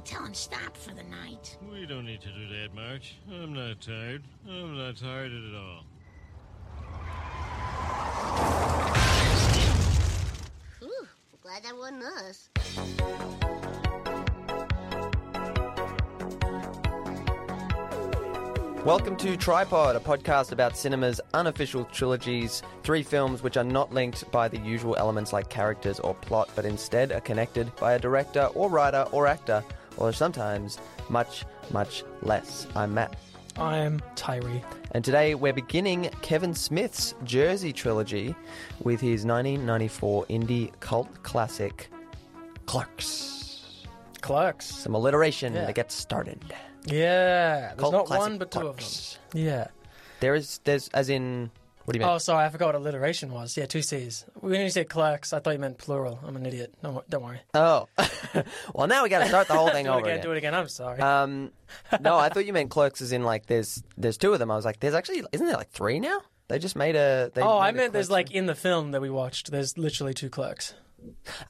know, tell him stop for the night. We don't need to do that, March. I'm not tired. I'm not tired at all. Whew, glad that wasn't us. Welcome to Tripod, a podcast about cinema's unofficial trilogies, three films which are not linked by the usual elements like characters or plot, but instead are connected by a director or writer or actor, or sometimes much, much less. I'm Matt. I'm Tyrie. And today we're beginning Kevin Smith's Jersey trilogy with his 1994 indie cult classic, Clerks. Clerks. Some alliteration Yeah. to get started. Yeah. There's Cult not one, but two Clerks. of them. Yeah. There is, there's, as in, what do you mean? Oh, sorry. I forgot what alliteration was. Yeah, two C's. When you said clerks, I thought you meant plural. I'm an idiot. Don't, don't worry. Oh, well, now we got to start the whole thing do over again, again. Do it again. I'm sorry. Um, no, I thought you meant clerks as in like there's there's two of them. I was like, there's actually isn't there like three now? They just made a. They oh, made I meant there's like in the film that we watched, there's literally two clerks.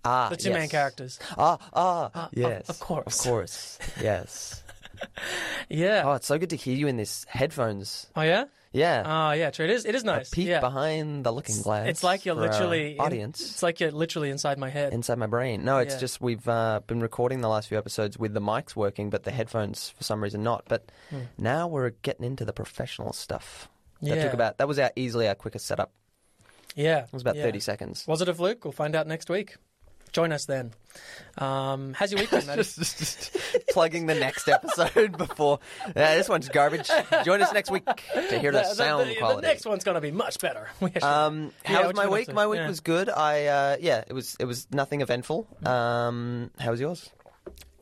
ah, The two yes. main characters. Ah, ah, yes, of course. of course, yes. Yeah. Oh, it's so good to hear you in this headphones. Oh, yeah? Yeah, Oh, yeah, true. It is, it is nice. peek yeah. behind the looking glass. It's like you're literally. in- audience. it's like you're literally inside my head. inside my brain. No, it's Yeah. just we've uh, been recording the last few episodes with the mics working, but the headphones for some reason not. But now we're getting into the professional stuff. That Hmm. Yeah. took about that was our easily our quickest setup. yeah. It was about thirty seconds. Was it a fluke? We'll find out next week. Join us then. Um, how's your week been, Matty? just, just plugging the next episode before. Yeah, this one's garbage. Join us next week to hear the, sound the, quality. next one's going to be much better. We um, Yeah, how was what my week? My week Yeah. was good. I uh, yeah, it was it was nothing eventful. Um, how was yours?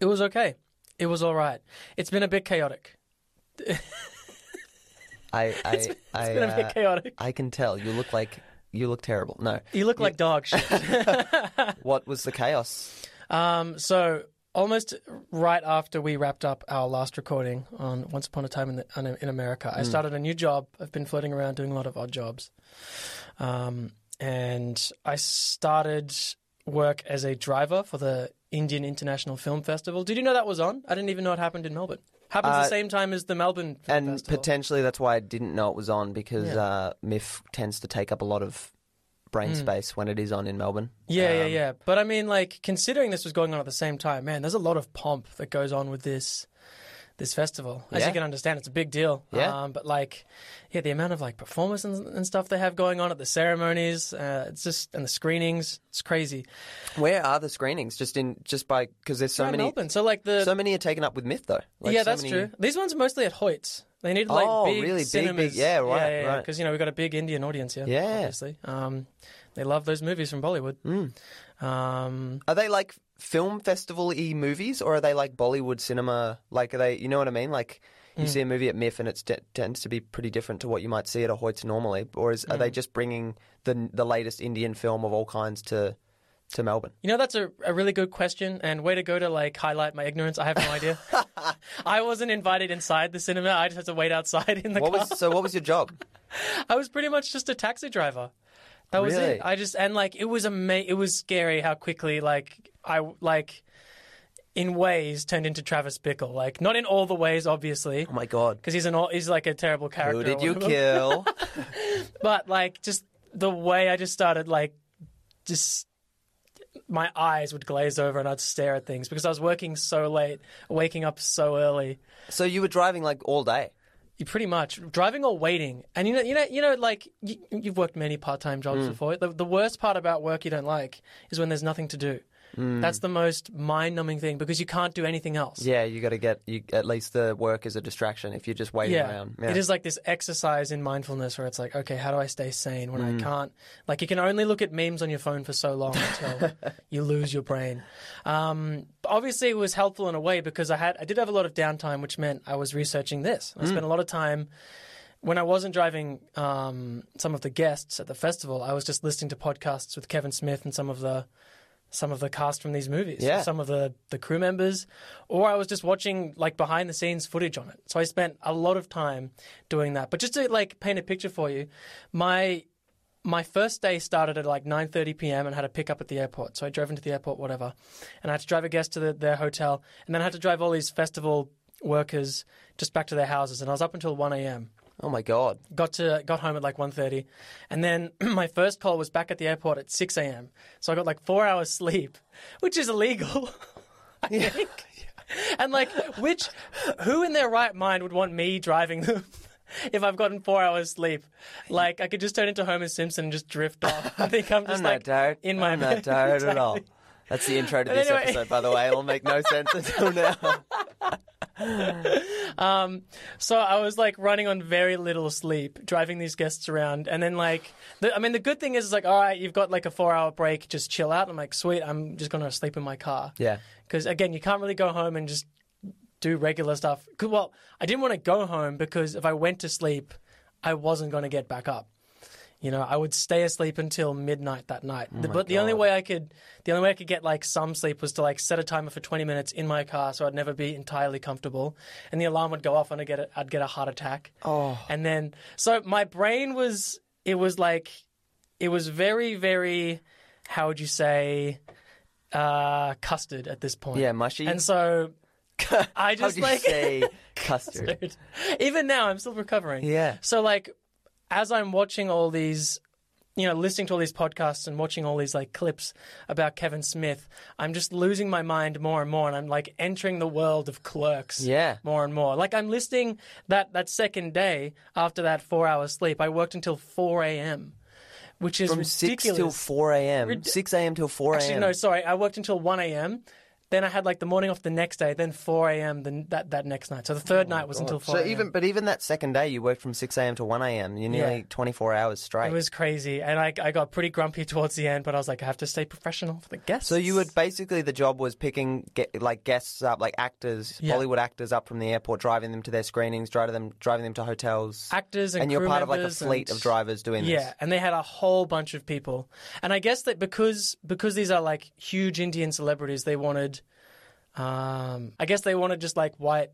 it was okay. It was all right. It's been a bit chaotic. I I I, It's been a uh, bit chaotic. I can tell you look like you look terrible. No, You look like dog shit. what was the chaos? Um, so almost right after we wrapped up our last recording on Once Upon a Time in, the, in America. I started a new job. I've been floating around doing a lot of odd jobs, um, and I started work as a driver for the Indian International Film Festival. Did you know that was on? I didn't even know it happened in Melbourne. Happens Uh, the same time as the Melbourne Film And Festival. potentially that's why I didn't know it was on because Yeah. uh, MIFF tends to take up a lot of brain space when it is on in Melbourne. Yeah, yeah, Um, yeah. But I mean, like, considering this was going on at the same time, man, there's a lot of pomp that goes on with this this festival. As Yeah. you can understand, it's a big deal. Yeah. Um, but like, yeah, the amount of like performance and, and stuff they have going on at the ceremonies, uh, it's just and the screenings, it's crazy. Where are the screenings? Just in just by because there's so Around many. Melbourne. So like the So many are taken up with MIFF though. Like, yeah, so that's many- true. These ones are mostly at Hoyts. They need like Oh, big really? Big, cinemas. big- yeah, right, yeah, right. Because you know we've got a big Indian audience here. Yeah. obviously. Um, they love those movies from Bollywood. Mm. Um, Are they like film festival y movies or are they like Bollywood cinema? Like are they? You know what I mean? Like you Mm. see a movie at MIFF and it t- tends to be pretty different to what you might see at a Hoyts normally, or is, are Mm. they just bringing the the latest Indian film of all kinds to to Melbourne? You know, that's a, a really good question, and way to go to like highlight my ignorance. I have no idea. I wasn't invited inside the cinema. I just had to wait outside in the What car. was so? What was your job? I was pretty much just a taxi driver. That was it. I just and like it was ama- It was scary how quickly like I like in ways turned into Travis Bickle. Like not in all the ways, obviously, Oh my god! because he's an all, he's like a terrible character. Who did you kill? But like just the way I just started like just my eyes would glaze over and I'd stare at things because I was working so late, waking up so early. so you were driving like all day. You pretty much driving or waiting, and you know, you know, you know, like you, you've worked many part-time jobs Mm. before. The, the worst part about work you don't like is when there's nothing to do. Mm. That's the most mind-numbing thing because you can't do anything else. Yeah, you got to get you, at least the work as a distraction if you're just waiting Yeah. around. It is like this exercise in mindfulness where it's like, okay, how do I stay sane when I can't? Like, you can only look at memes on your phone for so long until you lose your brain. Um, obviously, it was helpful in a way because I had, I did have a lot of downtime, which meant I was researching this. I spent a lot of time when I wasn't driving um, some of the guests at the festival. I was just listening to podcasts with Kevin Smith and some of the some of the cast from these movies, Yeah. some of the, the crew members, or I was just watching like behind the scenes footage on it. So I spent a lot of time doing that. But just to like paint a picture for you, my my first day started at like 9:30 p.m. and had a pick up at the airport. So I drove into the airport, whatever, and I had to drive a guest to the, their hotel, and then I had to drive all these festival workers just back to their houses, and I was up until 1 a.m. Oh my god. Got to got home at like 1.30 and then my first call was back at the airport at 6 a.m. So I got like four hours sleep, which is illegal. I think. And like, which, who in their right mind would want me driving them? If I've gotten four hours sleep, like I could just turn into Homer Simpson and just drift off. I think I'm just I'm like not tired. in my I'm not tired at all. That's the intro to this anyway- episode, by the way. It'll make no sense until now. Um, so I was like running on very little sleep, driving these guests around, and then like, the, I mean, the good thing is, is like, all right, you've got like a four-hour break, just chill out. I'm like, sweet, I'm just gonna sleep in my car. Yeah. because again, you can't really go home and just do regular stuff. Well, I didn't want to go home because if I went to sleep, I wasn't going to get back up. You know, I would stay asleep until midnight that night. The- but the only way I could, the only way I could get like some sleep was to like set a timer for twenty minutes in my car, so I'd never be entirely comfortable, and the alarm would go off and I'd get a, I'd get a heart attack. Oh. And then, so my brain was, it was like, it was very, very, how would you say, uh, custard at this point. Yeah, mushy. And so I just How do you like, say custard? Even now I'm still recovering. Yeah. So like, as I'm watching all these, you know, listening to all these podcasts and watching all these like clips about Kevin Smith, I'm just losing my mind more and more, and I'm like entering the world of Clerks. Yeah. More and more. Like I'm listening that that second day after that four hours sleep, I worked until four a.m. Which is From ridiculous. 6 till 4 a.m. Rid- 6 a.m. till 4 a.m. Actually, no, sorry. I worked until 1 a.m. Then I had like the morning off the next day, then 4 a.m. Then that, that next night. So the third oh night was until 4 Oh So a.m. even, but even that second day, you worked from 6 a.m. to 1 a.m. You're nearly Yeah. 24 hours straight. It was crazy, and I, I got pretty grumpy towards the end. But I was like, I have to stay professional for the guests. So you would basically the job was picking get, like guests up, like actors, Yeah. Bollywood actors up from the airport, driving them to their screenings, driving them driving them to hotels. actors and, and you're crew part of like a fleet and- of drivers doing this. Yeah, and they had a whole bunch of people, and I guess that because because these are like huge Indian celebrities, they wanted, um, I guess they wanted just like white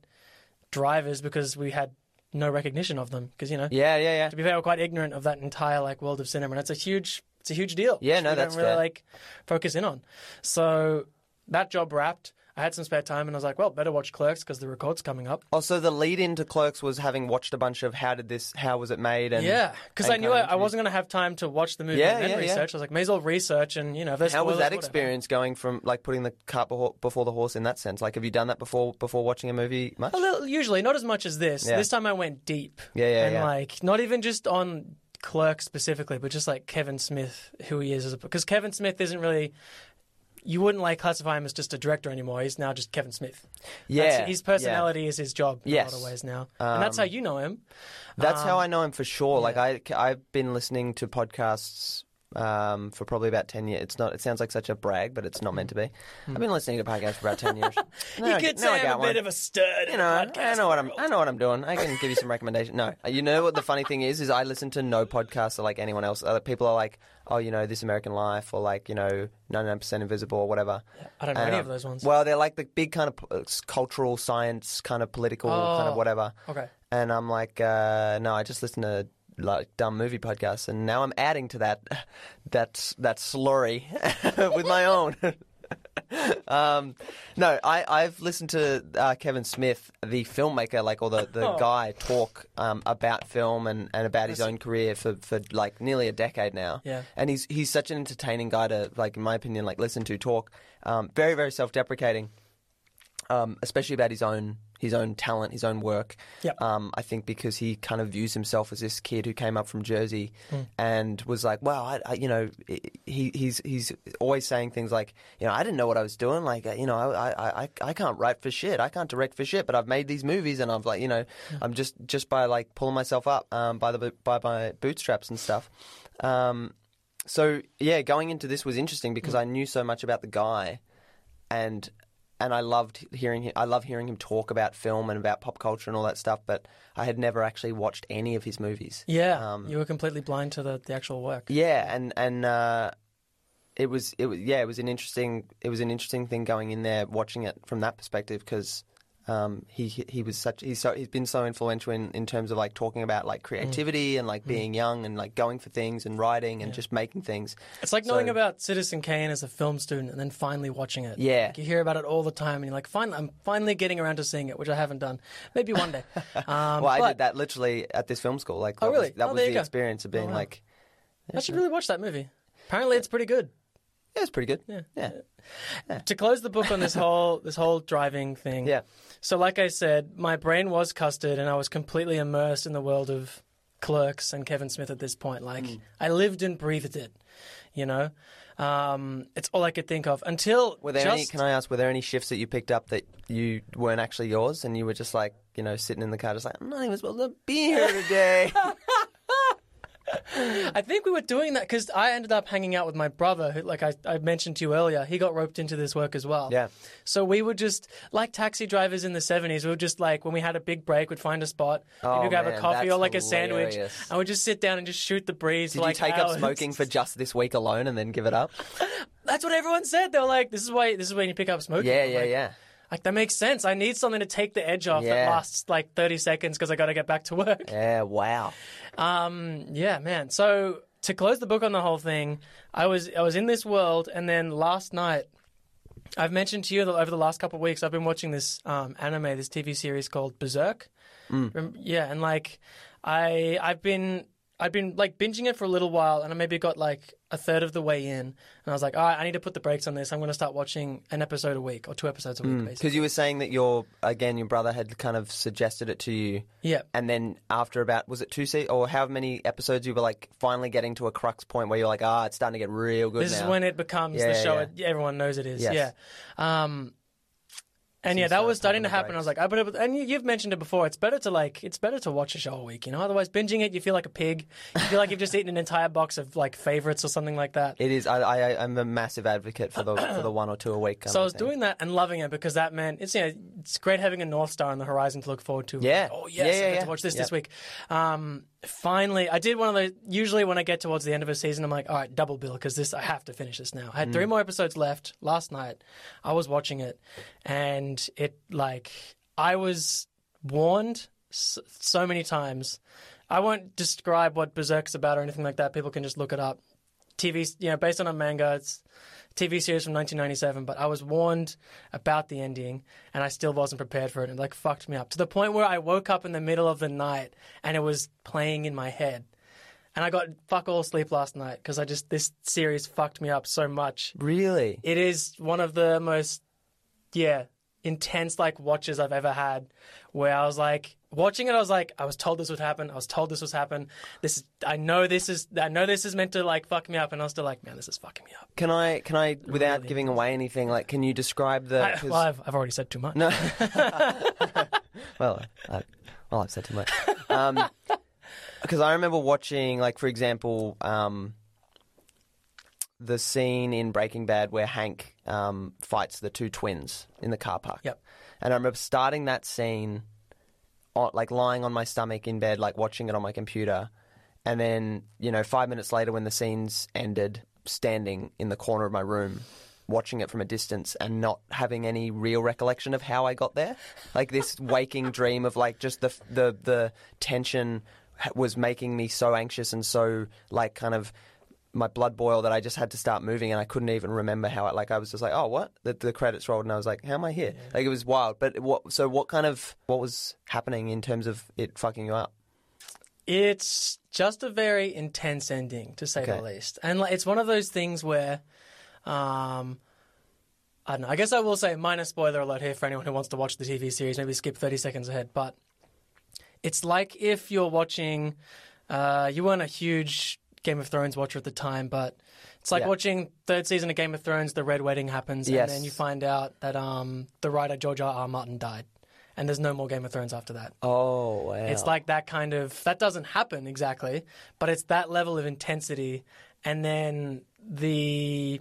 drivers because we had no recognition of them because you know Yeah, yeah, yeah. to be fair, we're quite ignorant of that entire like world of cinema, and it's a huge, it's a huge deal. Yeah, no, we that's don't really fair. like focus in on. So that job wrapped. I had some spare time, and I was like, well, better watch Clerks because the record's coming up. Oh, also, the lead into Clerks was having watched a bunch of how did this, how was it made, and yeah, because I knew I, I wasn't going to have time to watch the movie Yeah, and then yeah, yeah. research. I was like, may as well research, and you know, How was spoilers, that whatever. experience going from like putting the cart before the horse in that sense? Like, have you done that before before watching a movie much? A little, usually, not as much as this. Yeah. This time I went deep. Yeah, yeah, and yeah. like not even just on Clerk specifically, but just like Kevin Smith, who he is because Kevin Smith isn't really. You wouldn't like classify him as just a director anymore. He's now just Kevin Smith. That's- Yeah, his personality is his job in a lot of ways now, and that's how Um, you know him. That's how Um, I know him for sure. Like I, I've been listening to podcasts um, for probably about ten years. It's not. It sounds like such a brag, but it's not meant to be. I've been listening to podcasts for about ten years. Hmm. you I- could now I say I'm a one. bit of a stud. You know, I know what I'm. I know what I'm doing. I can give you some recommendations. No, you know what the funny thing is? Is I listen to no podcasts like anyone else. Other people are like, oh, you know, This American Life, or like, you know, 99% Invisible, or whatever. I don't know And, any um, of those ones. Well, they're like the big kind of uh, cultural science, kind of political, kind of Oh. whatever. okay. And I'm like, uh, no, I just listen to like dumb movie podcasts, and now I'm adding to that that that slurry with my own. um, no, I I've listened to uh, Kevin Smith, the filmmaker, like or the, the Oh. guy, talk um, about film and, and about his own career for, for like nearly a decade now. Yeah. and he's he's such an entertaining guy to like, in my opinion, like listen to talk. Um, very very self deprecating um, especially about his own his own talent, his own work. Yep. Um, I think because he kind of views himself as this kid who came up from Jersey Hmm. and was like, "Wow, I, I, you know," he he's he's always saying things like, "You know, I didn't know what I was doing. Like, uh, you know, I I, I, I can't write for shit. I can't direct for shit. But I've made these movies, and I've like, you know, Hmm. I'm just just by like pulling myself up um, by the by my bootstraps and stuff." Um, so yeah, going into this was interesting because I knew so much about the guy, and and I loved hearing him. I love hearing him talk about film and about pop culture and all that stuff. But I had never actually watched any of his movies. Yeah, Um, you were completely blind to the, the actual work. Yeah, and and uh, it was it was yeah, it was an interesting it was an interesting thing going in there watching it from that perspective because Um, he he was such he's so he's been so influential in, in terms of like talking about like creativity and like being young and like going for things and writing and just making things. It's like knowing about Citizen Kane as a film student and then finally watching it. Yeah. Like you hear about it all the time and you're like, fine, I'm finally getting around to seeing it, which I haven't done. Maybe one day. Um, well, I but did that literally at this film school. Like, Oh, that really? Was, that Oh, was the experience of being wow. like, I should really watch that movie. Apparently, it's pretty good. Yeah, it's pretty good. Yeah, yeah, To close the book on this whole this whole driving thing. yeah. So, like I said, my brain was custard, and I was completely immersed in the world of Clerks and Kevin Smith at this point. Like, Mm. I lived and breathed it. You know, um, it's all I could think of until Were there just any? Can I ask? Were there any shifts that you picked up that you weren't actually yours, and you were just like, you know, sitting in the car, just like, I'm not even supposed to be here today. I think we were doing that because I ended up hanging out with my brother, who, like I, I mentioned to you earlier, he got roped into this work as well. Yeah. So we would just, like taxi drivers in the 70s, we would just like, when we had a big break, we'd find a spot, Oh, we'd grab a coffee or like a sandwich, and we'd just sit down and just shoot the breeze Did like you take hours. up smoking for just this week alone and then give it up? That's what everyone said. They were like, this is why, this is when you pick up smoking. Yeah, I'm yeah, like, yeah. Like, that makes sense. I need something to take the edge off that lasts like 30 seconds because I got to get back to work. Yeah, wow. Um, yeah, man. So to close the book on the whole thing, I was I was in this world, and then last night, I've mentioned to you that over the last couple of weeks, I've been watching this um, anime, this TV series called Berserk. Rem- Yeah, and like I I've been I've been like binging it for a little while, and I maybe got like a third of the way in, and I was like, all right, I need to put the brakes on this. I'm going to start watching an episode a week or two episodes a week, basically. Because you were saying that your again, your brother had kind of suggested it to you. Yeah. And then after about was it two se- or how many episodes you were like finally getting to a crux point where you're like, ah, it's starting to get real good This now. is when it becomes Yeah, the yeah, show. yeah. It, everyone knows it is. Yes. Yeah. Um, and yeah, that was starting to happen. I was like, I but and you, you've mentioned it before. It's better to like, it's better to watch a show a week. You know, otherwise binging it, you feel like a pig. You feel like you've just eaten an entire box of like favorites or something like that. It is. I, I I'm a massive advocate for the for the one or two a week. So I was thing. doing that and loving it because that meant it's you know it's great having a north star on the horizon to look forward to. Yeah. Oh yes, Yeah, I get yeah. to watch this Yep. this week. Um, finally, I did one of those. Usually, when I get towards the end of a season, I'm like, all right, double bill because this I have to finish this now. I had Mm. three more episodes left last night. I was watching it, and it like I was warned so, so many times. I won't describe what Berserk's about or anything like that. People can just look it up. TV, you know, based on a manga. It's TV series from 1997, but I was warned about the ending, and I still wasn't prepared for it. And it, like fucked me up to the point where I woke up in the middle of the night and it was playing in my head, and I got fuck all sleep last night because I just this series fucked me up so much. Really? It is one of the most, yeah, intense like watches I've ever had. Where I was like watching it, I was like, I was told this would happen. I was told this was happen. This is, I know this is, I know this is meant to like fuck me up, and I was still like, man, this is fucking me up. Can I can I without Really? giving away anything like can you describe the? I, well, I've, I've already said too much. No. well, I, well, I've said too much. Um, because I remember watching, like, for example, um, the scene in Breaking Bad where Hank um, fights the two twins in the car park. Yep. And I remember starting that scene, on, like lying on my stomach in bed, like watching it on my computer, and then you know five minutes later when the scenes ended, standing in the corner of my room. Watching it from a distance and not having any real recollection of how I got there, like this waking dream of like just the the the tension was making me so anxious and so like kind of my blood boiled that I just had to start moving and I couldn't even remember how it like I was just like oh what the, the credits rolled and I was like how am I here like it was wild but what so what kind of what was happening in terms of it fucking you up It's just a very intense ending, to say the least. And like, it's one of those things where, um, I don't know. I guess I will say minor spoiler alert here for anyone who wants to watch the TV series. Maybe skip thirty seconds ahead. But it's like if you're watching. Uh, you weren't a huge Game of Thrones watcher at the time, but it's like Yeah. watching third season of Game of Thrones. The Red Wedding happens, Yes. and then you find out that um, the writer George R. R. Martin died, and there's no more Game of Thrones after that. oh wow It's like that kind of that doesn't happen exactly, but it's that level of intensity, and then the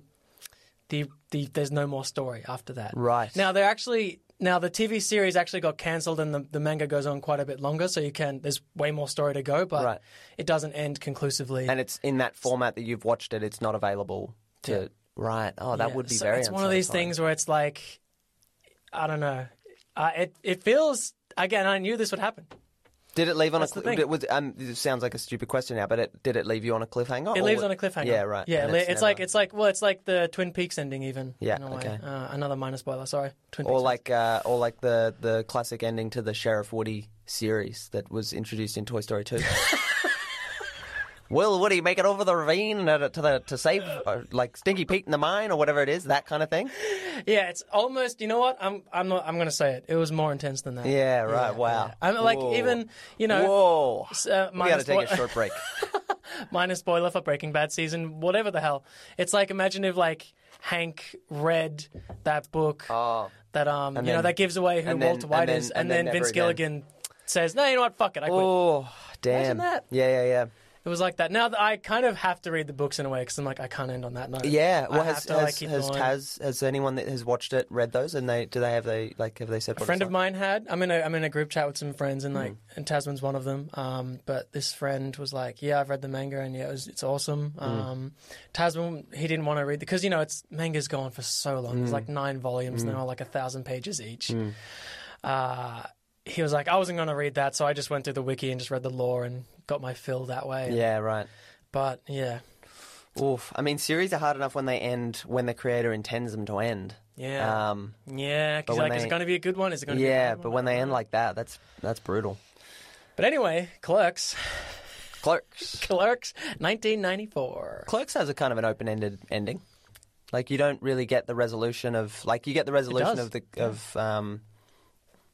the the there's no more story after that. Right. now, they're actually now the TV series actually got cancelled, and the, the manga goes on quite a bit longer, so you can there's way more story to go, but Right. it doesn't end conclusively. and it's in that format that you've watched it it's not available to Yeah. right oh that Yeah, would be so very It's one of these things where it's like, I don't know. Uh, it it feels again. I knew this would happen. Did it leave on That's a thing. was, um, It sounds like a stupid question now, but it, did it leave you on a cliffhanger? It leaves on a cliffhanger. Yeah, right. Yeah, And it's, like it's like well, it's like the Twin Peaks ending even. Yeah, in a way. okay. Uh, another minor spoiler. Sorry, Twin Peaks. or like uh, or like the the classic ending to the Sheriff Woody series that was introduced in Toy Story 2. Will Woody make it over the ravine uh, to the to save uh, like Stinky Pete in the mine or whatever it is? That kind of thing. yeah, it's almost. You know what? I'm I'm not. I'm gonna say it. It was more intense than that. Yeah, right. wow. yeah. I'm like Whoa. even you know. Whoa. Uh, we got to take a short break. minor spoiler for Breaking Bad season, whatever the hell. It's like imagine if like Hank read that book Oh. that um you then- know that gives away who then- Walter White and then- is, and and, then Vince. Gilligan says, "No, you know what? Fuck it, I quit." Oh, damn. that. Yeah, yeah, yeah. It was like that. Now I kind of have to read the books in a way because I'm like I can't end on that note. Yeah. I Well, have has to, has, keep has. Taz has anyone that has watched it read those and they do they have they like have they said A friend of mine had. I'm in a I'm in a group chat with some friends and like Hmm. and Tasman's one of them. Um, but this friend was like, "Yeah, I've read the manga and yeah, it was, it's awesome." Hmm. Um, Tasman he didn't want to read because you know it's manga's going for so long. There's Hmm. like nine volumes and they're all like a thousand pages each. Uh, he was like, I wasn't going to read that, so I just went through the wiki and just read the lore and got my fill that way. Yeah, right. But yeah, Oof. I mean, series are hard enough when they end when the creator intends them to end. yeah, Um, yeah. Because like, is it going to be a good one? Is it going to be? a yeah, but when they end like that, that's that's brutal. But anyway, Clerks, Clerks. Clerks, 1994. Clerks has a kind of an open-ended ending. Like you don't really get the resolution of like you get the resolution of the of um,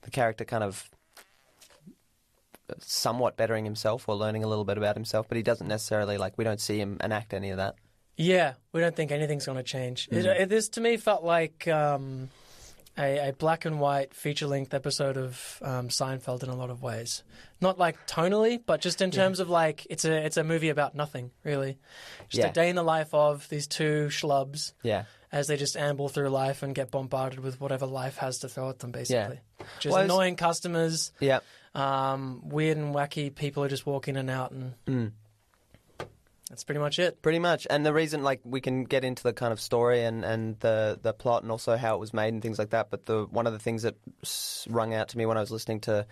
the character kind of somewhat bettering himself or learning a little bit about himself, but he doesn't necessarily like we don't see him enact any of that. Yeah, we don't think anything's going to change. It, Mm. it, this to me felt like um, a, a black and white feature length episode of um, Seinfeld in a lot of ways. Not like tonally, but just in terms of like it's a it's a movie about nothing really. Just Yeah. a day in the life of these two schlubs Yeah. As they just amble through life and get bombarded with whatever life has to throw at them, basically. Just Well, annoying customers, Yeah. um, weird and wacky people who just walk in and out, and Mm. that's pretty much it. Pretty much, and the reason, like, we can get into the kind of story and, and the the plot and also how it was made and things like that. But the one of the things that rung out to me when I was listening to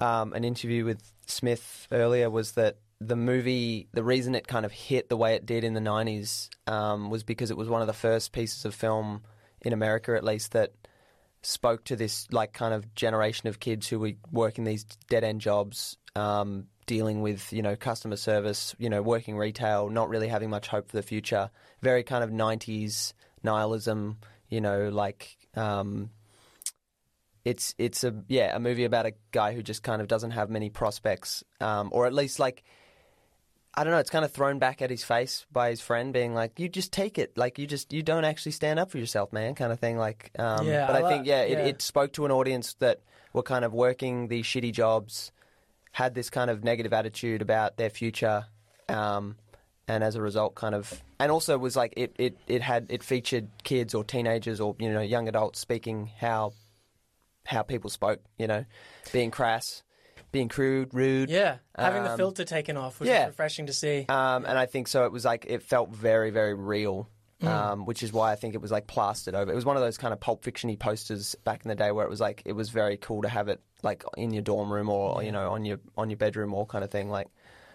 um, an interview with Smith earlier was that the movie, the reason it kind of hit the way it did in the '90s um, was because it was one of the first pieces of film in America, at least, that spoke to this like kind of generation of kids who were working these dead end jobs, um, dealing with you know customer service, you know working retail, not really having much hope for the future. Very kind of '90s nihilism, you know, like um, it's it's a yeah a movie about a guy who just kind of doesn't have many prospects, um, or at least like. I don't know. It's kind of thrown back at his face by his friend, being like, "You just take it, like you just you don't actually stand up for yourself, man," kind of thing. Like, um, Yeah, but I I, think yeah, yeah. It, it spoke to an audience that were kind of working these shitty jobs, had this kind of negative attitude about their future, um, and as a result, kind of, and also was like it, it, it had it featured kids or teenagers or you know young adults speaking how how people spoke, you know, being crass, being crude, rude, Yeah, having the Um, filter taken off, which yeah. is refreshing to see. um, and I think so. It was like it felt very, very real, Mm. um, which is why I think it was like plastered over. It was one of those kind of pulp fictiony posters back in the day where it was like it was very cool to have it like in your dorm room or you know on your on your bedroom wall kind of thing. Like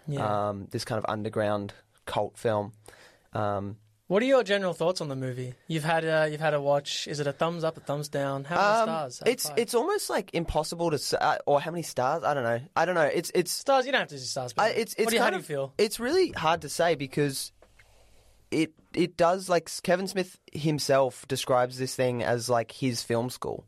Yeah. um, this kind of underground cult film. Um, what are your general thoughts on the movie? You've had a, you've had a watch. Is it a thumbs up, a thumbs down? How many um, stars? out of it's five? it's almost like impossible to say, uh, or how many stars? I don't know. I don't know. It's it's stars. You don't have to do stars. But I, it's it's what do you, how kind do you of feel? It's really hard to say because it it does like Kevin Smith himself describes this thing as like his film school.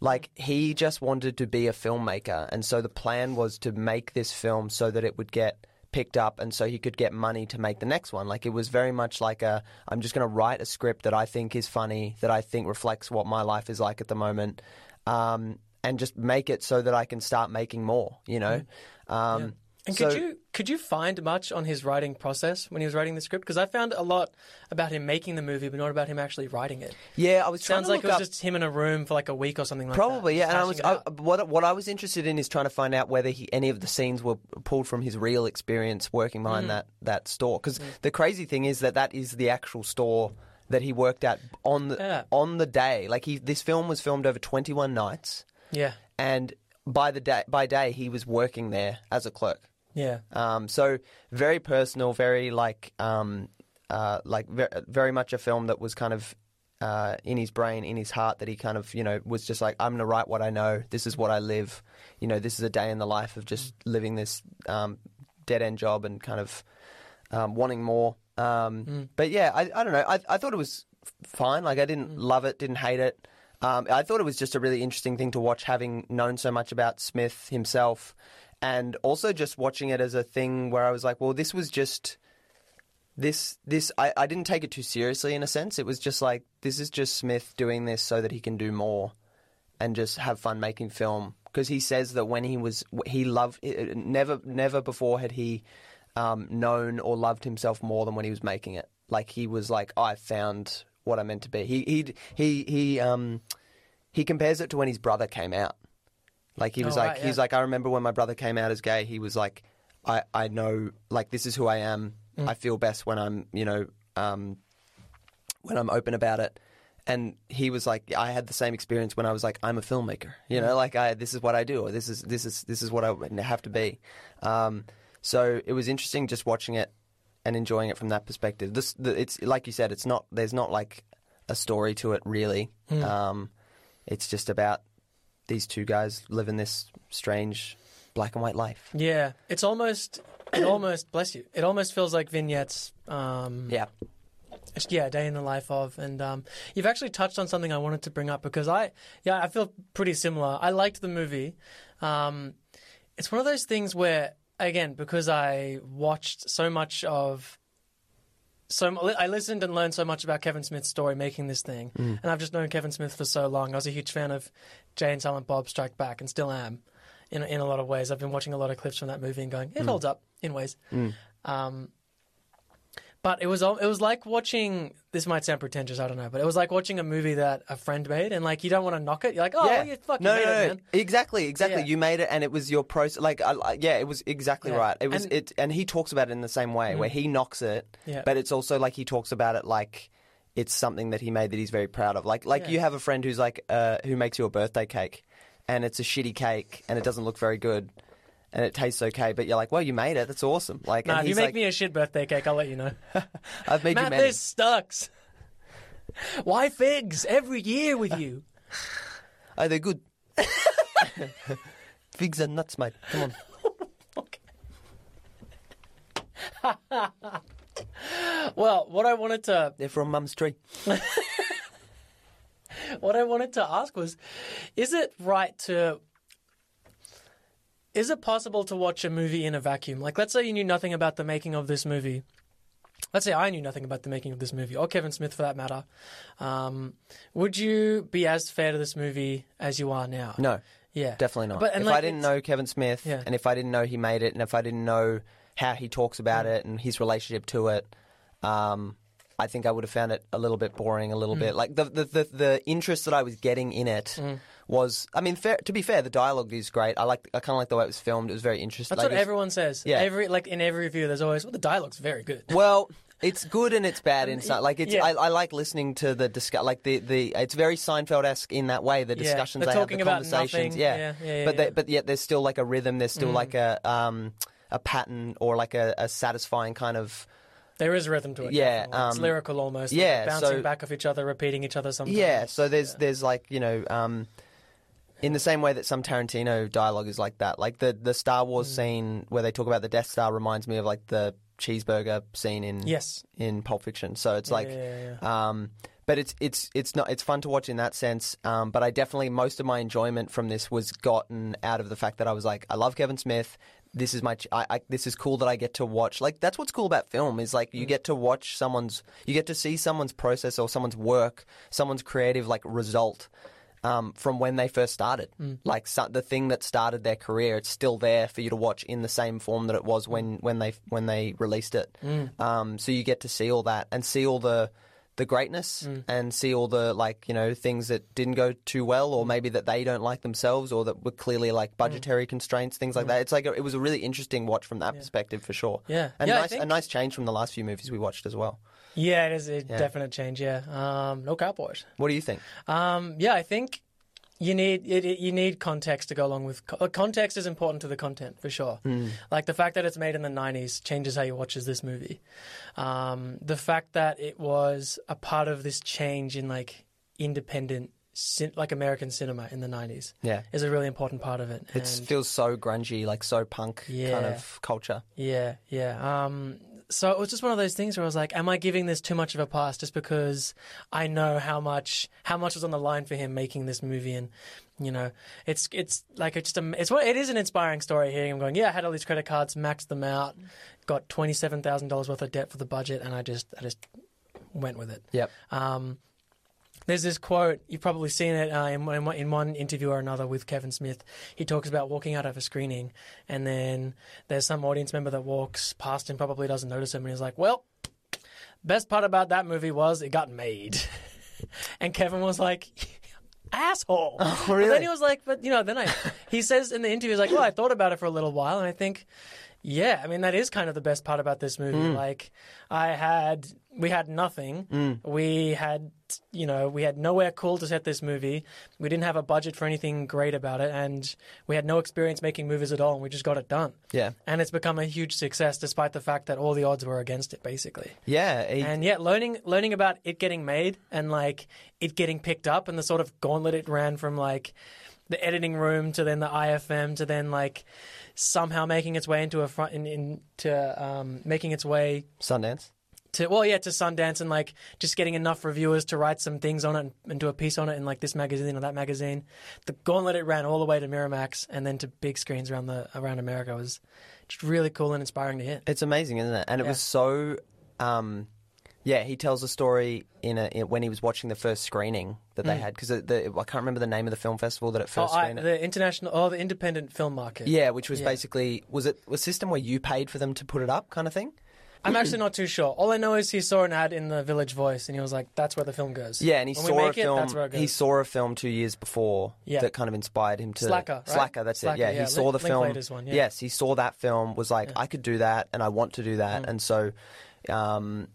Like he just wanted to be a filmmaker, and so the plan was to make this film so that it would get picked up, and so he could get money to make the next one. Like it was very much like a I'm just going to write a script that I think is funny, that I think reflects what my life is like at the moment, um, and just make it so that I can start making more. You know. Um, And so- could you could you find much on his writing process when he was writing the script? Because I found a lot about him making the movie, but not about him actually writing it. Yeah, I was trying Sounds like it was just him in a room for like a week or something like Probably, that. Probably, yeah. And I was I, what what I was interested in is trying to find out whether he, any of the scenes were pulled from his real experience working behind Mm. that that store. Because the crazy thing is that that is the actual store that he worked at on the Yeah. on the day. Like he, this film was filmed over 21 nights, Yeah, and by the day by day he was working there as a clerk. Yeah, Um, so very personal, very like um, uh, like ve- very much a film that was kind of uh, in his brain, in his heart, that he kind of you know was just like I'm gonna write what I know. This is what I live. You know, this is a day in the life of just living this um, dead end job and kind of um, wanting more. Um, But yeah, I, I don't know. I, I thought it was fine. Like I didn't love it, didn't hate it. Um, I thought it was just a really interesting thing to watch, having known so much about Smith himself, and also just watching it as a thing where I was like, well, this was just this this I, I didn't take it too seriously in a sense. It was just like this is just Smith doing this so that he can do more and just have fun making film. Because he says that when he was he loved never never before had he um, known or loved himself more than when he was making it. Like he was like, I found what I meant to be. He he he he um he compares it to when his brother came out. Like he was Oh, like right, he's yeah. like I remember when my brother came out as gay. He was like, I I know like this is who I am. Mm. I feel best when I'm you know um when I'm open about it. And he was like, I had the same experience when I was like, I'm a filmmaker. You Mm. know, like I this is what I do, or this is this is this is what I have to be. Um, so it was interesting just watching it and enjoying it from that perspective. This, the, it's like you said, it's not. There's not like a story to it really. Hmm. Um, it's just about these two guys living this strange black and white life. yeah. It's almost, it almost bless you. It almost feels like vignettes. Um, Yeah, yeah, day in the life of, and um, you've actually touched on something I wanted to bring up because I, yeah, I feel pretty similar. I liked the movie. Um, it's one of those things where, again, because I watched so much of, so I listened and learned so much about Kevin Smith's story making this thing, and I've just known Kevin Smith for so long. I was a huge fan of Jay and Silent Bob Strike Back, and still am. In in a lot of ways, I've been watching a lot of clips from that movie and going, it holds hmm. up in ways. Hmm. Um, but it was it was like watching. This might sound pretentious, I don't know, but it was like watching a movie that a friend made, and like you don't want to knock it. You're like, oh, yeah. well, you fucking no, made no, it, man. Exactly, exactly. Yeah. You made it, and it was your process. Like, I, yeah, it was exactly Yeah. right. It was And- it, and he talks about it in the same way, where mm. he knocks it, but it's also like he talks about it like it's something that he made that he's very proud of. Like, like Yeah. you have a friend who's like, uh, who makes you a birthday cake, and it's a shitty cake, and it doesn't look very good. And it tastes okay, but you're like, well, you made it. That's awesome. Like, Nah, if you make like, me a shit birthday cake, I'll let you know. I've made you Matt, many. this sucks. Why figs every year with you? Oh, they're good. Figs and nuts, mate. Come on. Well, what I wanted to They're from Mum's tree. what I wanted to ask was, is it right to? Is it possible to watch a movie in a vacuum? Like, let's say you knew nothing about the making of this movie. Let's say I knew nothing about the making of this movie, or Kevin Smith for that matter. Um, would you be as fair to this movie as you are now? No. Yeah, Definitely not. But if like, I didn't know Kevin Smith, Yeah. and if I didn't know he made it, and if I didn't know how he talks about Mm. it and his relationship to it, um, I think I would have found it a little bit boring. A little Mm. bit like the, the the the interest that I was getting in it was. I mean, fair, to be fair, the dialogue is great. I like. I kind of like the way it was filmed. It was very interesting. That's like, what everyone says. Yeah. Every like in every review, there's always well, the dialogue's very good. Well, it's good and it's bad in some. Like it's, Yeah. I, I like listening to the discuss. Like the, the it's very Seinfeld esque in that way. The Yeah, discussions they're they have, the conversations. Yeah, Yeah, yeah, yeah, but they, yeah. Mm. but yet there's still like a rhythm. There's still like a um a pattern or like a, a satisfying kind of There is rhythm to it. Yeah, definitely. it's um, lyrical almost. like yeah, bouncing so- back off each other, repeating each other. Sometimes. yeah. So there's there's like you know um. In the same way that some Tarantino dialogue is like that, like the the Star Mm. Wars scene where they talk about the Death Star reminds me of like the cheeseburger scene in Yes. in Pulp Fiction. So it's like, yeah, yeah, um, but it's it's it's not it's fun to watch in that sense. Um, but I definitely most of my enjoyment from this was gotten out of the fact that I was like, I love Kevin Smith. This is my ch- I, I, this is cool that I get to watch. Like that's what's cool about film is like you get to watch someone's you get to see someone's process or someone's work, someone's creative like result. Um, from when they first started, like so, the thing that started their career, it's still there for you to watch in the same form that it was when, when they when they released it. Um, so you get to see all that and see all the the greatness Mm. and see all the like you know things that didn't go too well Mm. or maybe that they don't like themselves or that were clearly like budgetary constraints things like that it's like a, it was a really interesting watch from that perspective for sure Mm. Yeah. and Yeah, nice, a nice change from the last few movies we watched as well Yeah, it is a definite change. Yeah, um, no cowboys. what do you think Um, yeah, I think you need it, it- you need context to go along with co- context is important to the content for sure. Like the fact that it's made in the '90s changes how you watch this movie. Um, the fact that it was a part of this change in like independent, cin- like American cinema in the '90s, yeah is a really important part of it. it And- feels so grungy like so punk kind of culture Yeah, yeah. Um, so it was just one of those things where I was like, "Am I giving this too much of a pass just because I know how much how much was on the line for him making this movie?" And you know, it's it's like it's just a, it's what it is an inspiring story. Hearing him going, "Yeah, I had all these credit cards, maxed them out, got twenty seven thousand dollars worth of debt for the budget, and I just I just went with it." yep Um, there's this quote you've probably seen it uh, in, in, one- in one interview or another with Kevin Smith. He talks about walking out of a screening, and then there's some audience member that walks past him, probably doesn't notice him, and he's like, "Well, best part about that movie was it got made," and Kevin was like. Asshole. Oh, really? then he was like, but you know, then I, he says in the interview, he's like, well, I thought about it for a little while, and I think, yeah, I mean, that is kind of the best part about this movie. Mm. Like, I had, we had nothing. We had, you know, we had nowhere cool to set this movie. We didn't have a budget for anything great about it, and we had no experience making movies at all, and we just got it done. yeah And it's become a huge success, despite the fact that all the odds were against it, basically. yeah he- And yeah, learning learning about it getting made and like it getting picked up and the sort of gauntlet it ran from like the editing room to then the IFM to then like somehow making its way into a front in, into um, making its way sundance to well yeah to Sundance and like just getting enough reviewers to write some things on it and, and do a piece on it in like this magazine or that magazine. The gauntlet it ran all the way to Miramax and then to big screens around the around America was just really cool and inspiring to hear. It's amazing, isn't it? And it Yeah. was so. Um, yeah, he tells a story in, a, in when he was watching the first screening that they had because the, I can't remember the name of the film festival that it Mm. Oh, I, the international, oh, the independent film market. yeah, which was Yeah. basically was it a system where you paid for them to put it up, kind of thing. I'm actually not too sure. All I know is he saw an ad in the Village Voice, and he was like, "That's where the film goes." Yeah, and he when saw a it, film. that's where it goes. he saw a film two years before Yeah. that kind of inspired him to Slacker, right? Slacker, that's Slacker, it. Yeah, yeah. he saw the film. One, yeah. Yes, he saw that film. Was like, I could do that, and I want to do that, Mm. and so, um,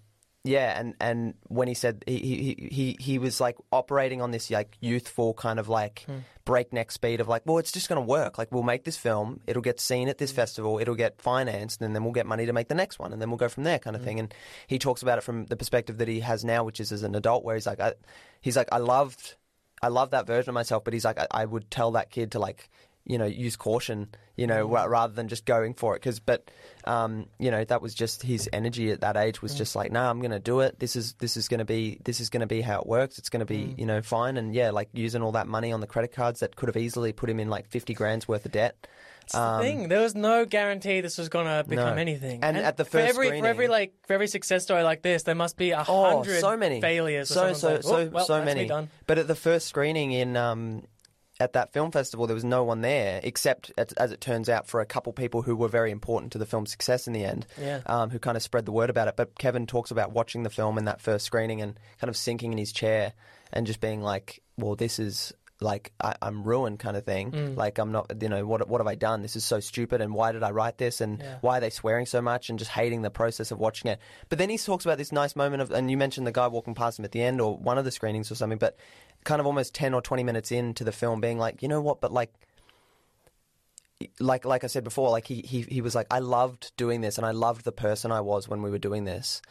yeah, and and when he said he he he he was like operating on this like youthful kind of like Hmm. breakneck speed of like, well, it's just going to work. Like, we'll make this film, it'll get seen at this Hmm. festival, it'll get financed, and then we'll get money to make the next one, and then we'll go from there, kind of Hmm. thing. And he talks about it from the perspective that he has now, which is as an adult, where he's like, I, he's like, I loved, I love that version of myself, but he's like, I, I would tell that kid to like, you know, use caution, you know, Mm. rather than just going for it. Because, but, um, you know, that was just his energy at that age Mm. was just like, nah, I'm going to do it. This is this is going to be this is going to be how it works. It's going to be, Mm. you know, fine. And yeah, like using all that money on the credit cards that could have easily put him in like fifty grand's worth of debt. That's the thing. There was no guarantee this was going to become Um, No. anything. And at the for first every for every like for every success story like this, there must be a Oh, hundred so many failures. So so someone's so like, "Oh, well, so many. done. But at the first screening in um, at that film festival, there was no one there except, as, as it turns out, for a couple people who were very important to the film's success in the end. Yeah. Um, who kind of spread the word about it. But Kevin talks about watching the film in that first screening and kind of sinking in his chair and just being like, "Well, this is." Like I, I'm ruined, kind of thing. Mm. Like I'm not, you know, what what have I done? This is so stupid, and why did I write this? And Yeah. why are they swearing so much? And just hating the process of watching it. But then he talks about this nice moment of, and you mentioned the guy walking past him at the end, or one of the screenings or something. But kind of almost ten or twenty minutes into the film, being like, you know what? But like, like like I said before, like he he he was like, I loved doing this, and I loved the person I was when we were doing this.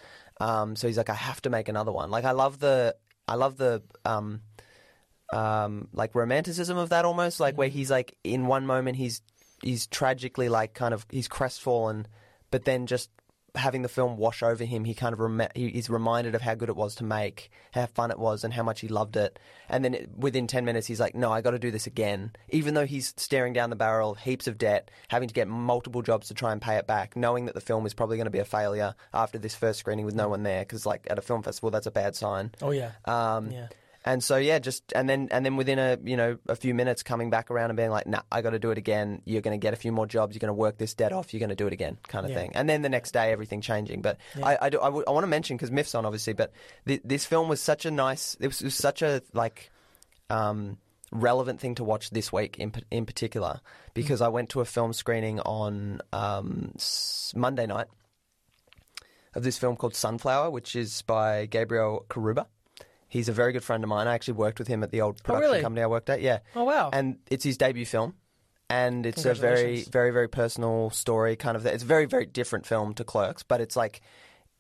Um, so he's like, I have to make another one. Like I love the I love the um, um, like romanticism of that almost, like where he's like in one moment he's he's tragically like kind of he's crestfallen, but then just having the film wash over him, he kind of rem- he, reminded of how good it was to make, how fun it was, and how much he loved it. And then it, within ten minutes, he's like, "No, I got to do this again." Even though he's staring down the barrel of heaps of debt, having to get multiple jobs to try and pay it back, knowing that the film is probably going to be a failure after this first screening with no one there, because like at a film festival, that's a bad sign. Oh yeah, Um, yeah. And so yeah, just and then and then within a you know a few minutes, coming back around and being like, nah, I got to do it again. You're going to get a few more jobs. You're going to work this debt off. You're going to do it again, kind of Yeah. thing. And then the next day, everything changing. But I I, do, I, w- I want to mention because Miff's on obviously, but th- this film was such a nice. It was, it was such a like. Um, relevant thing to watch this week in in particular because I went to a film screening on um, s- Monday night of this film called Sunflower, which is by Gabriel Carrubba. He's a very good friend of mine. I actually worked with him at the old production really? company I worked at. Yeah. Oh, wow. And it's his debut film, and it's a very, very, very personal story. Kind of, it's a very, very different film to Clerks, but it's like,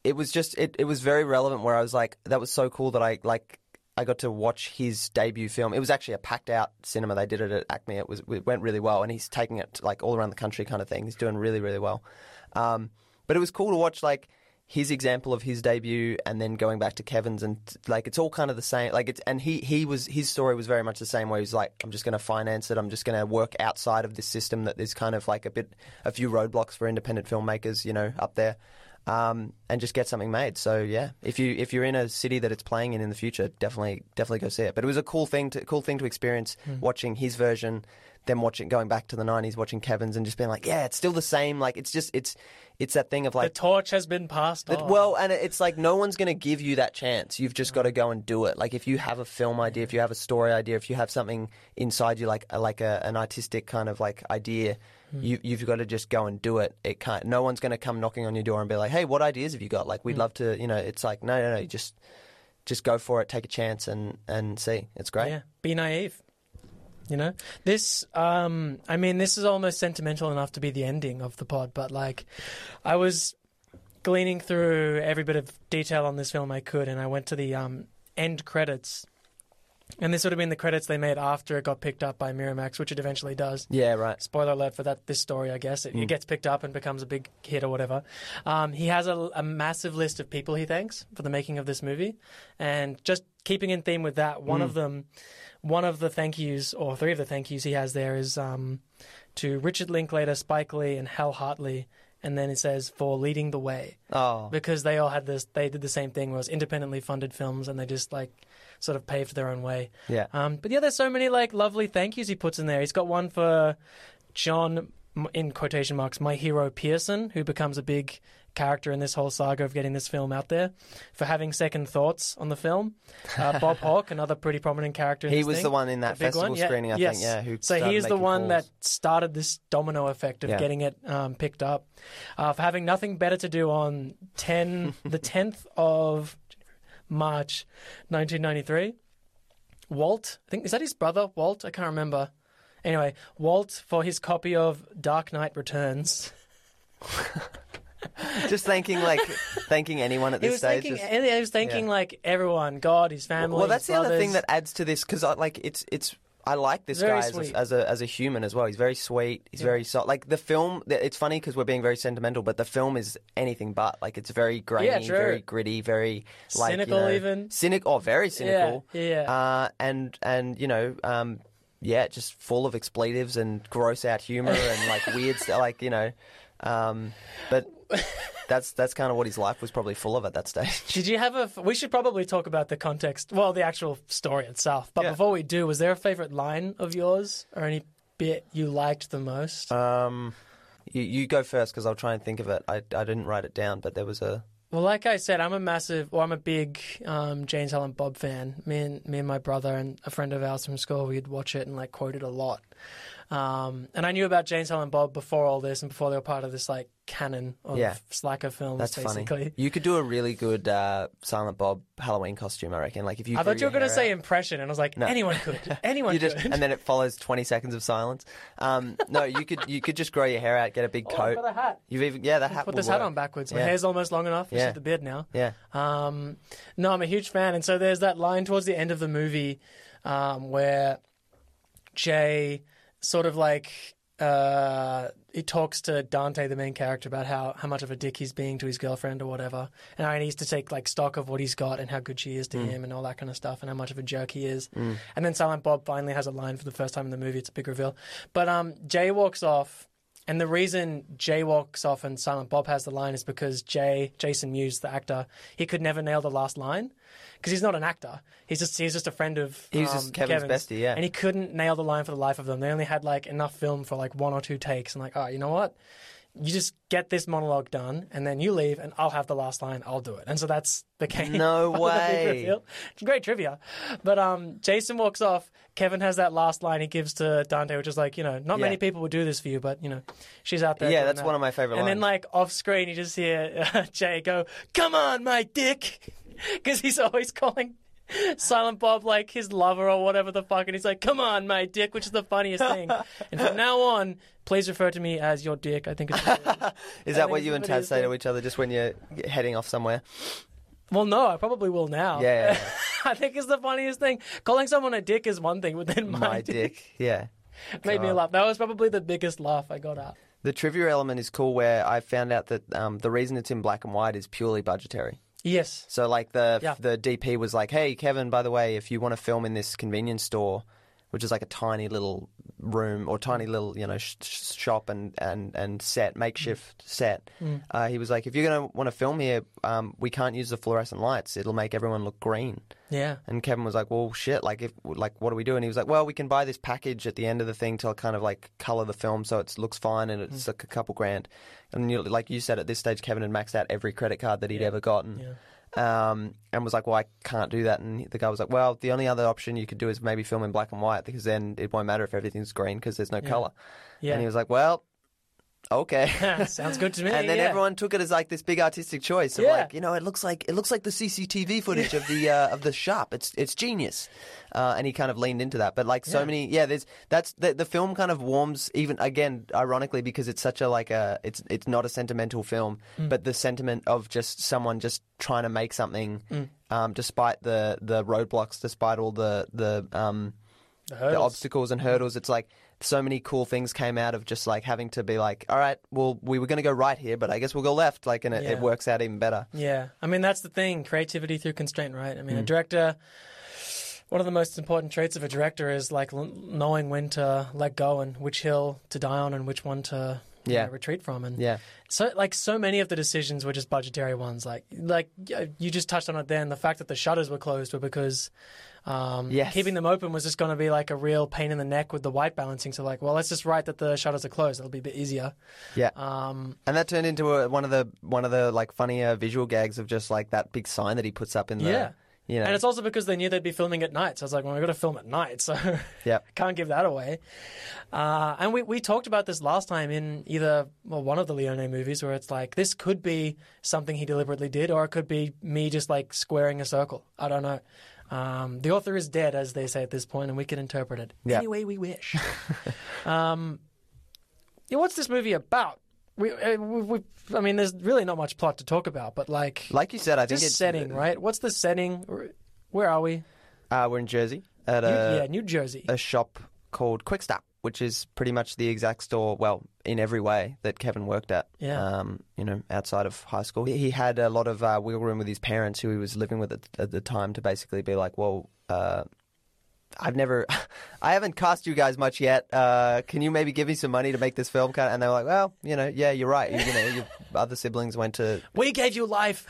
it was just, it, it was very relevant. Where I was like, that was so cool that I like. I got to watch his debut film. It was actually a packed out cinema. They did it at ACMI. It was it went really well, and he's taking it like all around the country, kind of thing. He's doing really really well. Um, but it was cool to watch like his example of his debut, and then going back to Kevin's, and like it's all kind of the same. Like it's and he he was his story was very much the same. way he was like, I'm just going to finance it. I'm just going to work outside of this system that there's kind of like a bit a few roadblocks for independent filmmakers, you know, up there um, and just get something made. So yeah, if you if you're in a city that it's playing in in the future, definitely definitely go see it. But it was a cool thing to cool thing to experience watching his version, then watching going back to the '90s, watching Kevin's, and just being like, yeah, it's still the same. Like it's just it's it's that thing of like the torch has been passed that- on. well, and it's like no one's going to give you that chance. You've just got to go and do it. Like if you have a film idea, if you have a story idea, if you have something inside you, like like a, an artistic kind of like idea, hmm. you, you've got to just go and do it. It can't. No one's going to come knocking on your door and be like, "Hey, what ideas have you got?" Like we'd hmm. love to. You know, it's like no, no, no. You just just go for it. Take a chance and and see. It's great. Yeah, be naive. You know, this. Um, I mean, this is almost sentimental enough to be the ending of the pod, but like, I was gleaning through every bit of detail on this film I could, and I went to the um, end credits, and this would have been the credits they made after it got picked up by Miramax, which it eventually does. Yeah. Right. Spoiler alert for that this story, I guess. It, it gets picked up and becomes a big hit or whatever. Um, he has a, a massive list of people he thanks for the making of this movie, and just keeping in theme with that, one of them, one of the thank yous or three of the thank yous he has there is um, to Richard Linklater, Spike Lee, and Hal Hartley, and then it says for leading the way Oh. because they all had this. They did the same thing, was independently funded films, and they just like sort of paved their own way. Yeah. Um, but yeah, there's so many like lovely thank yous he puts in there. He's got one for John, in quotation marks, my hero Pierson, who becomes a big character in this whole saga of getting this film out there, for having second thoughts on the film. Uh, Bob Hawk, another pretty prominent character. He was thing. the one in that festival one, yeah, screening, I yes. think. Yeah. Who so he is the one calls. that started this domino effect of Yeah. getting it um, picked up. Uh, for having nothing better to do on ten the tenth of March, nineteen ninety three. Walt, I think is that his brother Walt. I can't remember. Anyway, Walt for his copy of Dark Knight Returns. just thanking like thanking anyone at He this was stage. thanking. just- He was thanking yeah. like everyone, God, his family. Well, that's the other thing that adds to this because like it's it's. I like this Very guy as a, as a as a human as well. He's very sweet. He's very soft. Like the film, it's funny because we're being very sentimental, but the film is anything but. Like it's very grainy, Yeah, very gritty, very like you Cynical know, even. cynical. Oh, very cynical. Yeah, yeah. Uh, and and you know, um, yeah, just full of expletives and gross out humor and like weird stuff. Like you know, um, but that's that's kind of what his life was probably full of at that stage. Did you have a? We should probably talk about the context. Well, the actual story itself. But Yeah. before we do, was there a favorite line of yours or any bit you liked the most? Um, you, you go first because I'll try and think of it. I, I didn't write it down, but there was a. Well, like I said, I'm a massive, well, I'm a big um, Jay and Silent Bob fan. Me and me and my brother and a friend of ours from school, we'd watch it and like quote it a lot. Um, and I knew about Jay and Silent Bob before all this, and before they were part of this like canon of Yeah. slacker films. That's basically. funny. You could do a really good uh, Silent Bob Halloween costume, I reckon. Like if you. I thought you were going to say impression, and I was like, anyone could, anyone You just, could. and then it follows twenty seconds of silence. Um, no, you could you could just grow your hair out, get a big Oh, coat. I've got a hat. You've even yeah, that hat. Put this hat on backwards. My Yeah. hair's almost long enough. Yeah. the beard now. Yeah, Um, no, I'm a huge fan, and so there's that line towards the end of the movie um, where Jay sort of like uh, he talks to Dante, the main character, about how, how much of a dick he's being to his girlfriend or whatever, and how he needs to take like stock of what he's got and how good she is to Mm. him and all that kind of stuff, and how much of a jerk he is. And then Silent Bob finally has a line for the first time in the movie. It's a big reveal, but um, Jay walks off. And the reason Jay walks off and Silent Bob has the line is because Jay, Jason Mewes, the actor, he could never nail the last line because he's not an actor. He's just he's just a friend of. He was um, just Kevin's bestie, yeah. And he couldn't nail the line for the life of them. They only had like enough film for like one or two takes. And like, oh, you know what? You just get this monologue done, and then you leave, and I'll have the last line. I'll do it. And so that's No the big way. It's great trivia. But um, Jason walks off. Kevin has that last line he gives to Dante, which is like, you know, not Yeah. many people would do this for you, but you know, she's out there. Yeah, that's that. one of my favorite And then like off screen, you just hear uh, Jay go, "Come on, my dick," because he's always calling. Silent Bob like his lover or whatever the fuck, and he's like, "Come on, my dick," which is the funniest thing. and from now on, please refer to me as your dick. I think it's. Is that what you and Taz say to each other just when you're heading off somewhere? well, no, I probably will now. Yeah, yeah, I think it's the funniest thing. Calling someone a dick is one thing, but then my, My dick. Yeah. made me God. laugh. That was probably the biggest laugh I got out. The trivia element is cool where I found out that um, the reason it's in black and white is purely budgetary. Yes. So like the Yeah. the DP was like, "Hey Kevin, by the way, if you want to film in this convenience store, which is like a tiny little room or tiny little you know sh- sh- shop and, and, and set makeshift set, uh, he was like, if you're gonna want to film here, um, we can't use the fluorescent lights. It'll make everyone look green." Yeah. And Kevin was like, "Well, shit. Like, if like, what do we do?" And he was like, "Well, we can buy this package at the end of the thing to kind of like color the film so it looks fine and it's like a couple grand." And you, like you said, at this stage, Kevin had maxed out every credit card that he'd ever gotten, um, and was like, "Well, I can't do that." And the guy was like, "Well, the only other option you could do is maybe film in black and white because then it won't matter if everything's green because there's no color." Yeah. And he was like, "Well." Okay. Sounds good to me. And then yeah. everyone took it as like this big artistic choice of Yeah. like, you know, it looks like it looks like the CCTV footage of the uh, of the shop. It's it's genius, uh, and he kind of leaned into that. But like so Yeah. many, yeah, there's that's the, the film kind of warms even again, ironically, because it's such a like a it's it's not a sentimental film, Mm. but the sentiment of just someone just trying to make something, Mm. um, despite the the roadblocks, despite all the the um The the obstacles and hurdles. It's like so many cool things came out of just like having to be like, all right, well, we were going to go right here, but I guess we'll go left. Like, and it, Yeah. it works out even better. Yeah, I mean that's the thing: creativity through constraint, right? I mean, Mm. a director. One of the most important traits of a director is like l- knowing when to let go and which hill to die on and which one to Yeah. know, retreat from. And Yeah. so like so many of the decisions were just budgetary ones. Like like you just touched on it. Then the fact that the shutters were closed were because. Um, Yes. Keeping them open was just going to be like a real pain in the neck with the white balancing. So like, well, let's just write that the shutters are closed. It'll be a bit easier. Yeah. Um, and that turned into a, one of the one of the like funnier visual gags of just like that big sign that he puts up in the Yeah. you know And it's also because they knew they'd be filming at night. So I was like, well, we've got to film at night. So yeah can't give that away. Uh, and we, we talked about this last time in either well, one of the Leone movies where it's like, this could be something he deliberately did, or it could be me just like squaring a circle. I don't know. Um, the author is dead, as they say at this point, and we can interpret it Yeah. any way we wish. um, yeah, what's this movie about? We, uh, we, we, I mean, there's really not much plot to talk about, but like, like you said I think it's setting, right? What's the setting? Where are we? uh, we're in Jersey at New, a yeah, New Jersey. a shop called Quick Stop which is pretty much the exact store well in every way that Kevin worked at Yeah. um, you know outside of high school he had a lot of uh, wiggle room with his parents who he was living with at, at the time to basically be like well uh, I've never, I haven't cast you guys much yet. Uh, can you maybe give me some money to make this film? Kind of, and they were like, well, you know, yeah, you're right. You, you know, your other siblings went to We gave you life.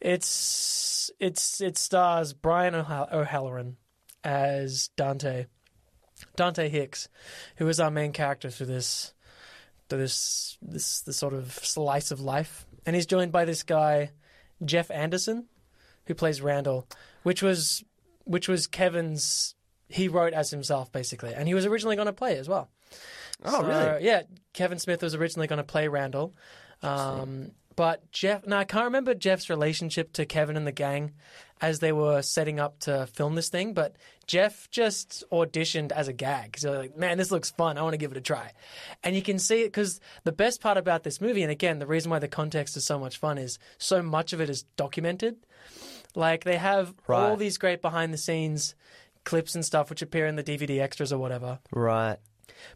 it's it's it stars Brian O'Halloran as Dante, Dante Hicks, who is our main character through this through this this this sort of slice of life, and he's joined by this guy Jeff Anderson, who plays Randall, which was which was Kevin's. He wrote as himself basically, and he was originally going to play as well. Oh, So, really? Yeah, Kevin Smith was originally going to play Randall. Um, but Jeff, Now I can't remember Jeff's relationship to Kevin and the gang as they were setting up to film this thing. But Jeff just auditioned as a gag. So like, man, this looks fun. I want to give it a try. And you can see it because the best part about this movie, and again, the reason why the context is so much fun is so much of it is documented. Like they have all these great behind the scenes clips and stuff which appear in the DVD extras or whatever right.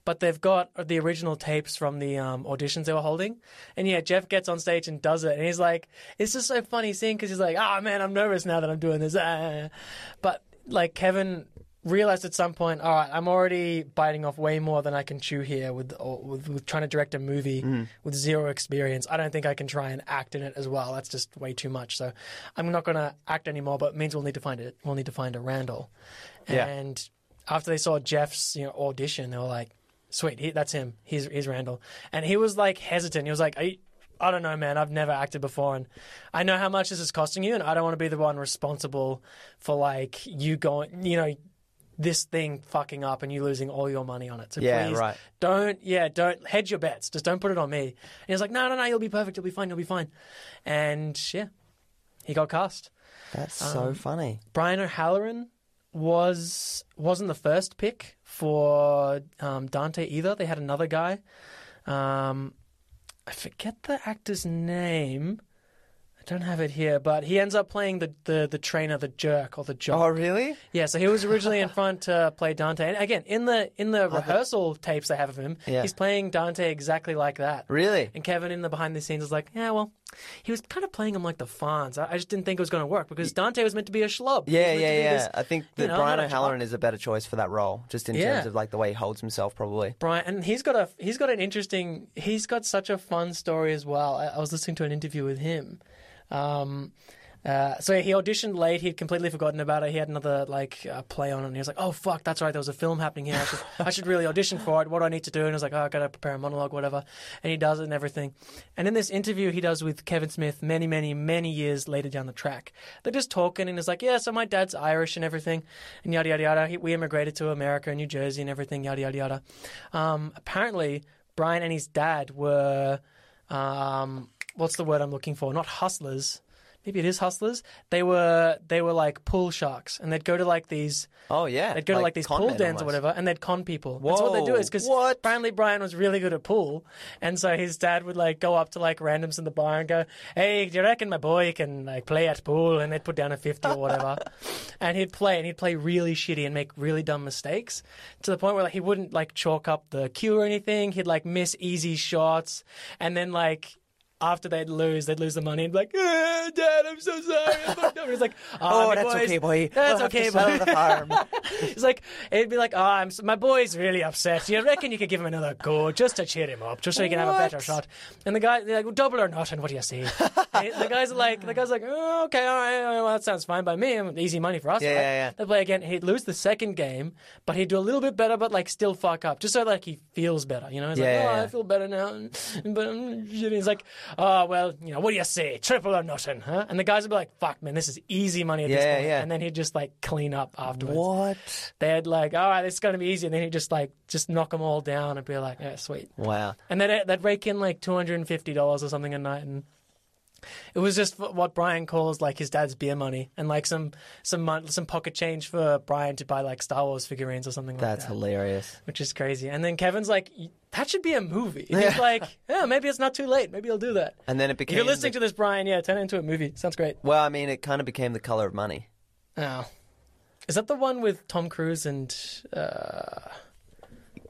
But they've got the original tapes from the um, auditions they were holding. And yeah, Jeff gets on stage and does it, and he's like, it's just so funny seeing because he's like, ah man, I'm nervous now that I'm doing this. Ah. But like Kevin realized at some point, all right, I'm already biting off way more than I can chew here with or, with, with trying to direct a movie Mm. with zero experience. I don't think I can try and act in it as well. That's just way too much. So I'm not going to act anymore. But it means we'll need to find it. We'll need to find a Randall. Yeah. And after they saw Jeff's you know audition, they were like, "Sweet, he, that's him. He's he's Randall." And he was like hesitant. He was like, you, "I don't know, man. I've never acted before, and I know how much this is costing you, and I don't want to be the one responsible for like you going, you know." This thing fucking up and you losing all your money on it. So Yeah, please right. don't, yeah, don't hedge your bets. Just don't put it on me. And he's like, no, no, no, you'll be perfect. You'll be fine. You'll be fine. And yeah, he got cast. That's Um, so funny. Brian O'Halloran was wasn't the first pick for um, Dante either. They had another guy. Um, I forget the actor's name. I don't have it here, but he ends up playing the, the, the trainer, the jerk or the jock. Oh, really? Yeah, so he was originally in front to play Dante, and again in the in the uh-huh. rehearsal tapes they have of him, Yeah. he's playing Dante exactly like that. Really? And Kevin in the behind the scenes is like, yeah, well, he was kind of playing him like the Fonz. I, I just didn't think it was going to work because Dante was meant to be a schlub. He was Yeah, meant to yeah, be yeah. this- I think you that know, Brian not a O'Halloran is a better choice for that role, just in Yeah. terms of like the way he holds himself, probably. Brian, and he's got a he's got an interesting. He's got such a fun story as well. I, I was listening to an interview with him. Um, uh, so he auditioned late. He'd completely forgotten about it. He had another like uh, play on. And he was like, "Oh fuck, that's right. There was a film happening here. I should, I should really audition for it. What do I need to do?" And he was like, "Oh, I got to prepare a monologue, whatever." And he does it and everything. And in this interview he does with Kevin Smith, many, many, many years later down the track, they're just talking, and he's like, "Yeah, so my dad's Irish and everything, and yada yada yada. He, we immigrated to America New Jersey and everything, yada yada yada." Um, apparently, Brian and his dad were, um, what's the word I'm looking for? Not hustlers. Maybe it is hustlers. They were they were like pool sharks, and they'd go to like these Oh, yeah. they'd go to like these con pool men dens almost. or whatever, and they'd con people. That's what they do. Whoa, Is because what? apparently Brian was really good at pool, and so his dad would like go up to like randoms in the bar and go, "Hey, do you reckon my boy can like play at pool?" And they'd put down a fifty or whatever, and he'd play, and he'd play really shitty and make really dumb mistakes to the point where like he wouldn't like chalk up the cue or anything. He'd like miss easy shots, and then like. After they'd lose, they'd lose the money and be like, "Eh, Dad, I'm so sorry. I fucked up." He's like, Oh, my that's boys- okay, boy. That's We'll okay, boy." the farm. It's like it'd be like, oh, I'm s- my boy's really upset. Do you reckon you could give him another go just to cheer him up, just so he can have a better shot? And the guy, they're like, well, double or nothing. What do you say? The guys are like, the guys like, oh, okay, all right, well, that sounds fine by me. Easy money for us. Yeah, right? yeah, yeah. They play again. He'd lose the second game, but he'd do a little bit better, but like still fuck up, just so like he feels better. You know, he's Yeah, like, yeah, oh, yeah. I feel better now, but I'm shitty. He's like, oh well, you know, what do you say, triple or nothing, huh? And the guys would be like, fuck, man, this is easy money at this Yeah, point. yeah. And then he'd just like clean up afterwards what? They'd like, all right, this is going to be easy, and then he'd just like just knock them all down and be like, yeah, sweet. Wow. And then they'd rake in like two hundred and fifty dollars or something a night, and it was just what Brian calls like his dad's beer money, and like some some some pocket change for Brian to buy like Star Wars figurines or something That's like that, hilarious. which is crazy. And then Kevin's like, that should be a movie. And he's like, yeah, maybe it's not too late. Maybe I'll do that. And then it If became. you're listening the- to this, Brian, yeah, turn it into a movie. Sounds great. Well, I mean, it kind of became the color of money. Oh. Is that the one with Tom Cruise and uh,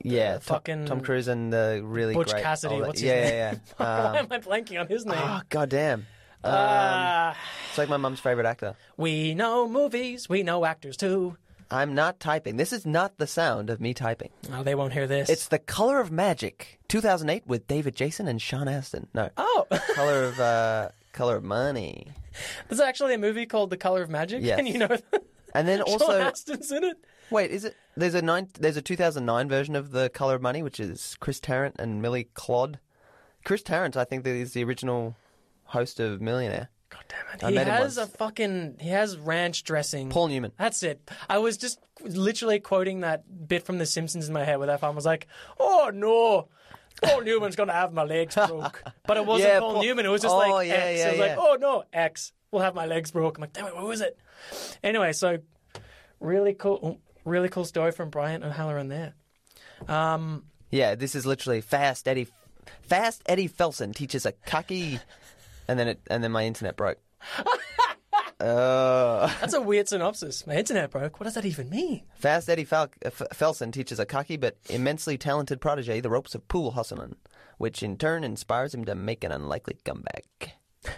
Yeah, Tom, fucking Tom Cruise and the really Butch great. Cassidy, what's his yeah, name? yeah, yeah. Why Um, am I blanking on his name? oh goddamn! Um, Ah, it's like my mum's favorite actor. we know movies, we know actors too. I'm not typing. This is not the sound of me typing. Oh, they won't hear this. It's The Color of Magic, 2008, with David Jason and Sean Astin. No, oh, Color of uh, Color of Money. there's actually a movie called The Color of Magic. Yes. and you know, And then also, Astin's in it. wait, is it? There's a nine. There's a 2009 version of The Color of Money, which is Chris Tarrant and Millie Clodd. Chris Tarrant, I think, that is the original host of Millionaire. God damn it! I He met him has a once. fucking. He has ranch dressing. Paul Newman. That's it. I was just literally quoting that bit from The Simpsons in my head, where that farm was like, "Oh no." Paul Newman's gonna have my legs broke, but it wasn't Yeah, Paul, Paul- Newman. It was just Oh, like yeah, X. yeah, it was like, oh no, X will have my legs broke. I'm like, damn it, what was it? Anyway, so really cool, really cool story from Brian O'Halloran there. Um, Yeah, this is literally fast Eddie. Fast Eddie Felson teaches a cocky, and then it and then my internet broke. Uh, that's a weird synopsis. My internet broke. What does that even mean? Fast Eddie Fal- uh, F- Felson teaches a cocky but immensely talented protege the ropes of pool hustling, which in turn inspires him to make an unlikely comeback.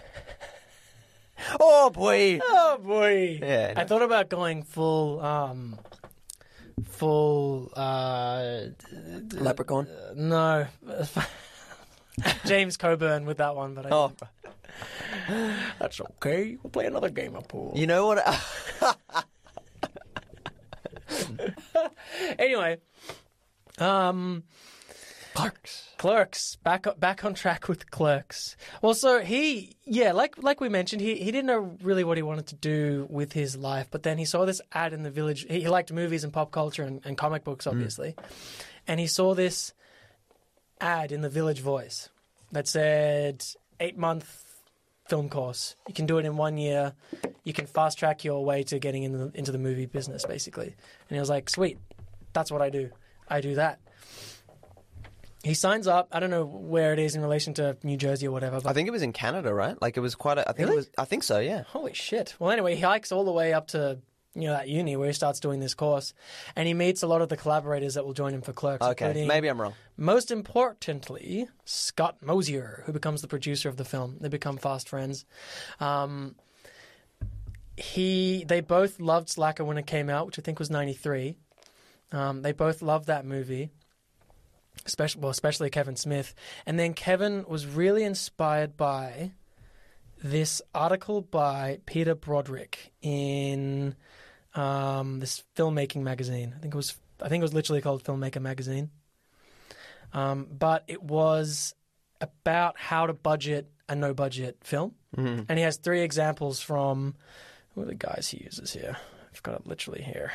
oh boy! Oh boy! Yeah, I I thought about going full, um, full. Uh, Leprechaun. no, James Coburn with that one, but I Oh, that's okay. We'll play another game of pool. you know what? Anyway, um, Clerks. Clerks back back on track with Clerks. Well, so he yeah, like like we mentioned, he he didn't know really what he wanted to do with his life, but then he saw this ad in the village. He, he liked movies and pop culture and, and comic books, hmm. obviously, and he saw this ad in the Village Voice that said eight month film course. You can do it in one year. You can fast track your way to getting in the, into the movie business, basically. And he was like, "Sweet, that's what I do. I do that." He signs up. I don't know where it is in relation to New Jersey or whatever. But I think it was in Canada, right? Like it was quite. A, I think Really? it was. I think so. Yeah. holy shit! Well, anyway, he hikes all the way up to you know that uni where he starts doing this course, and he meets a lot of the collaborators that will join him for Clerks. Okay. Maybe I'm wrong. most importantly, Scott Mosier, who becomes the producer of the film. They become fast friends. Um, he, they both loved Slacker when it came out, which I think was '93. Um, they both loved that movie, especially well, especially Kevin Smith. And then Kevin was really inspired by this article by Peter Broderick in um, this filmmaking magazine. I think it was I think it was literally called Filmmaker Magazine. Um, but it was about how to budget a no budget film. Mm-hmm. And he has three examples from who are the guys he uses here? I've got it literally here.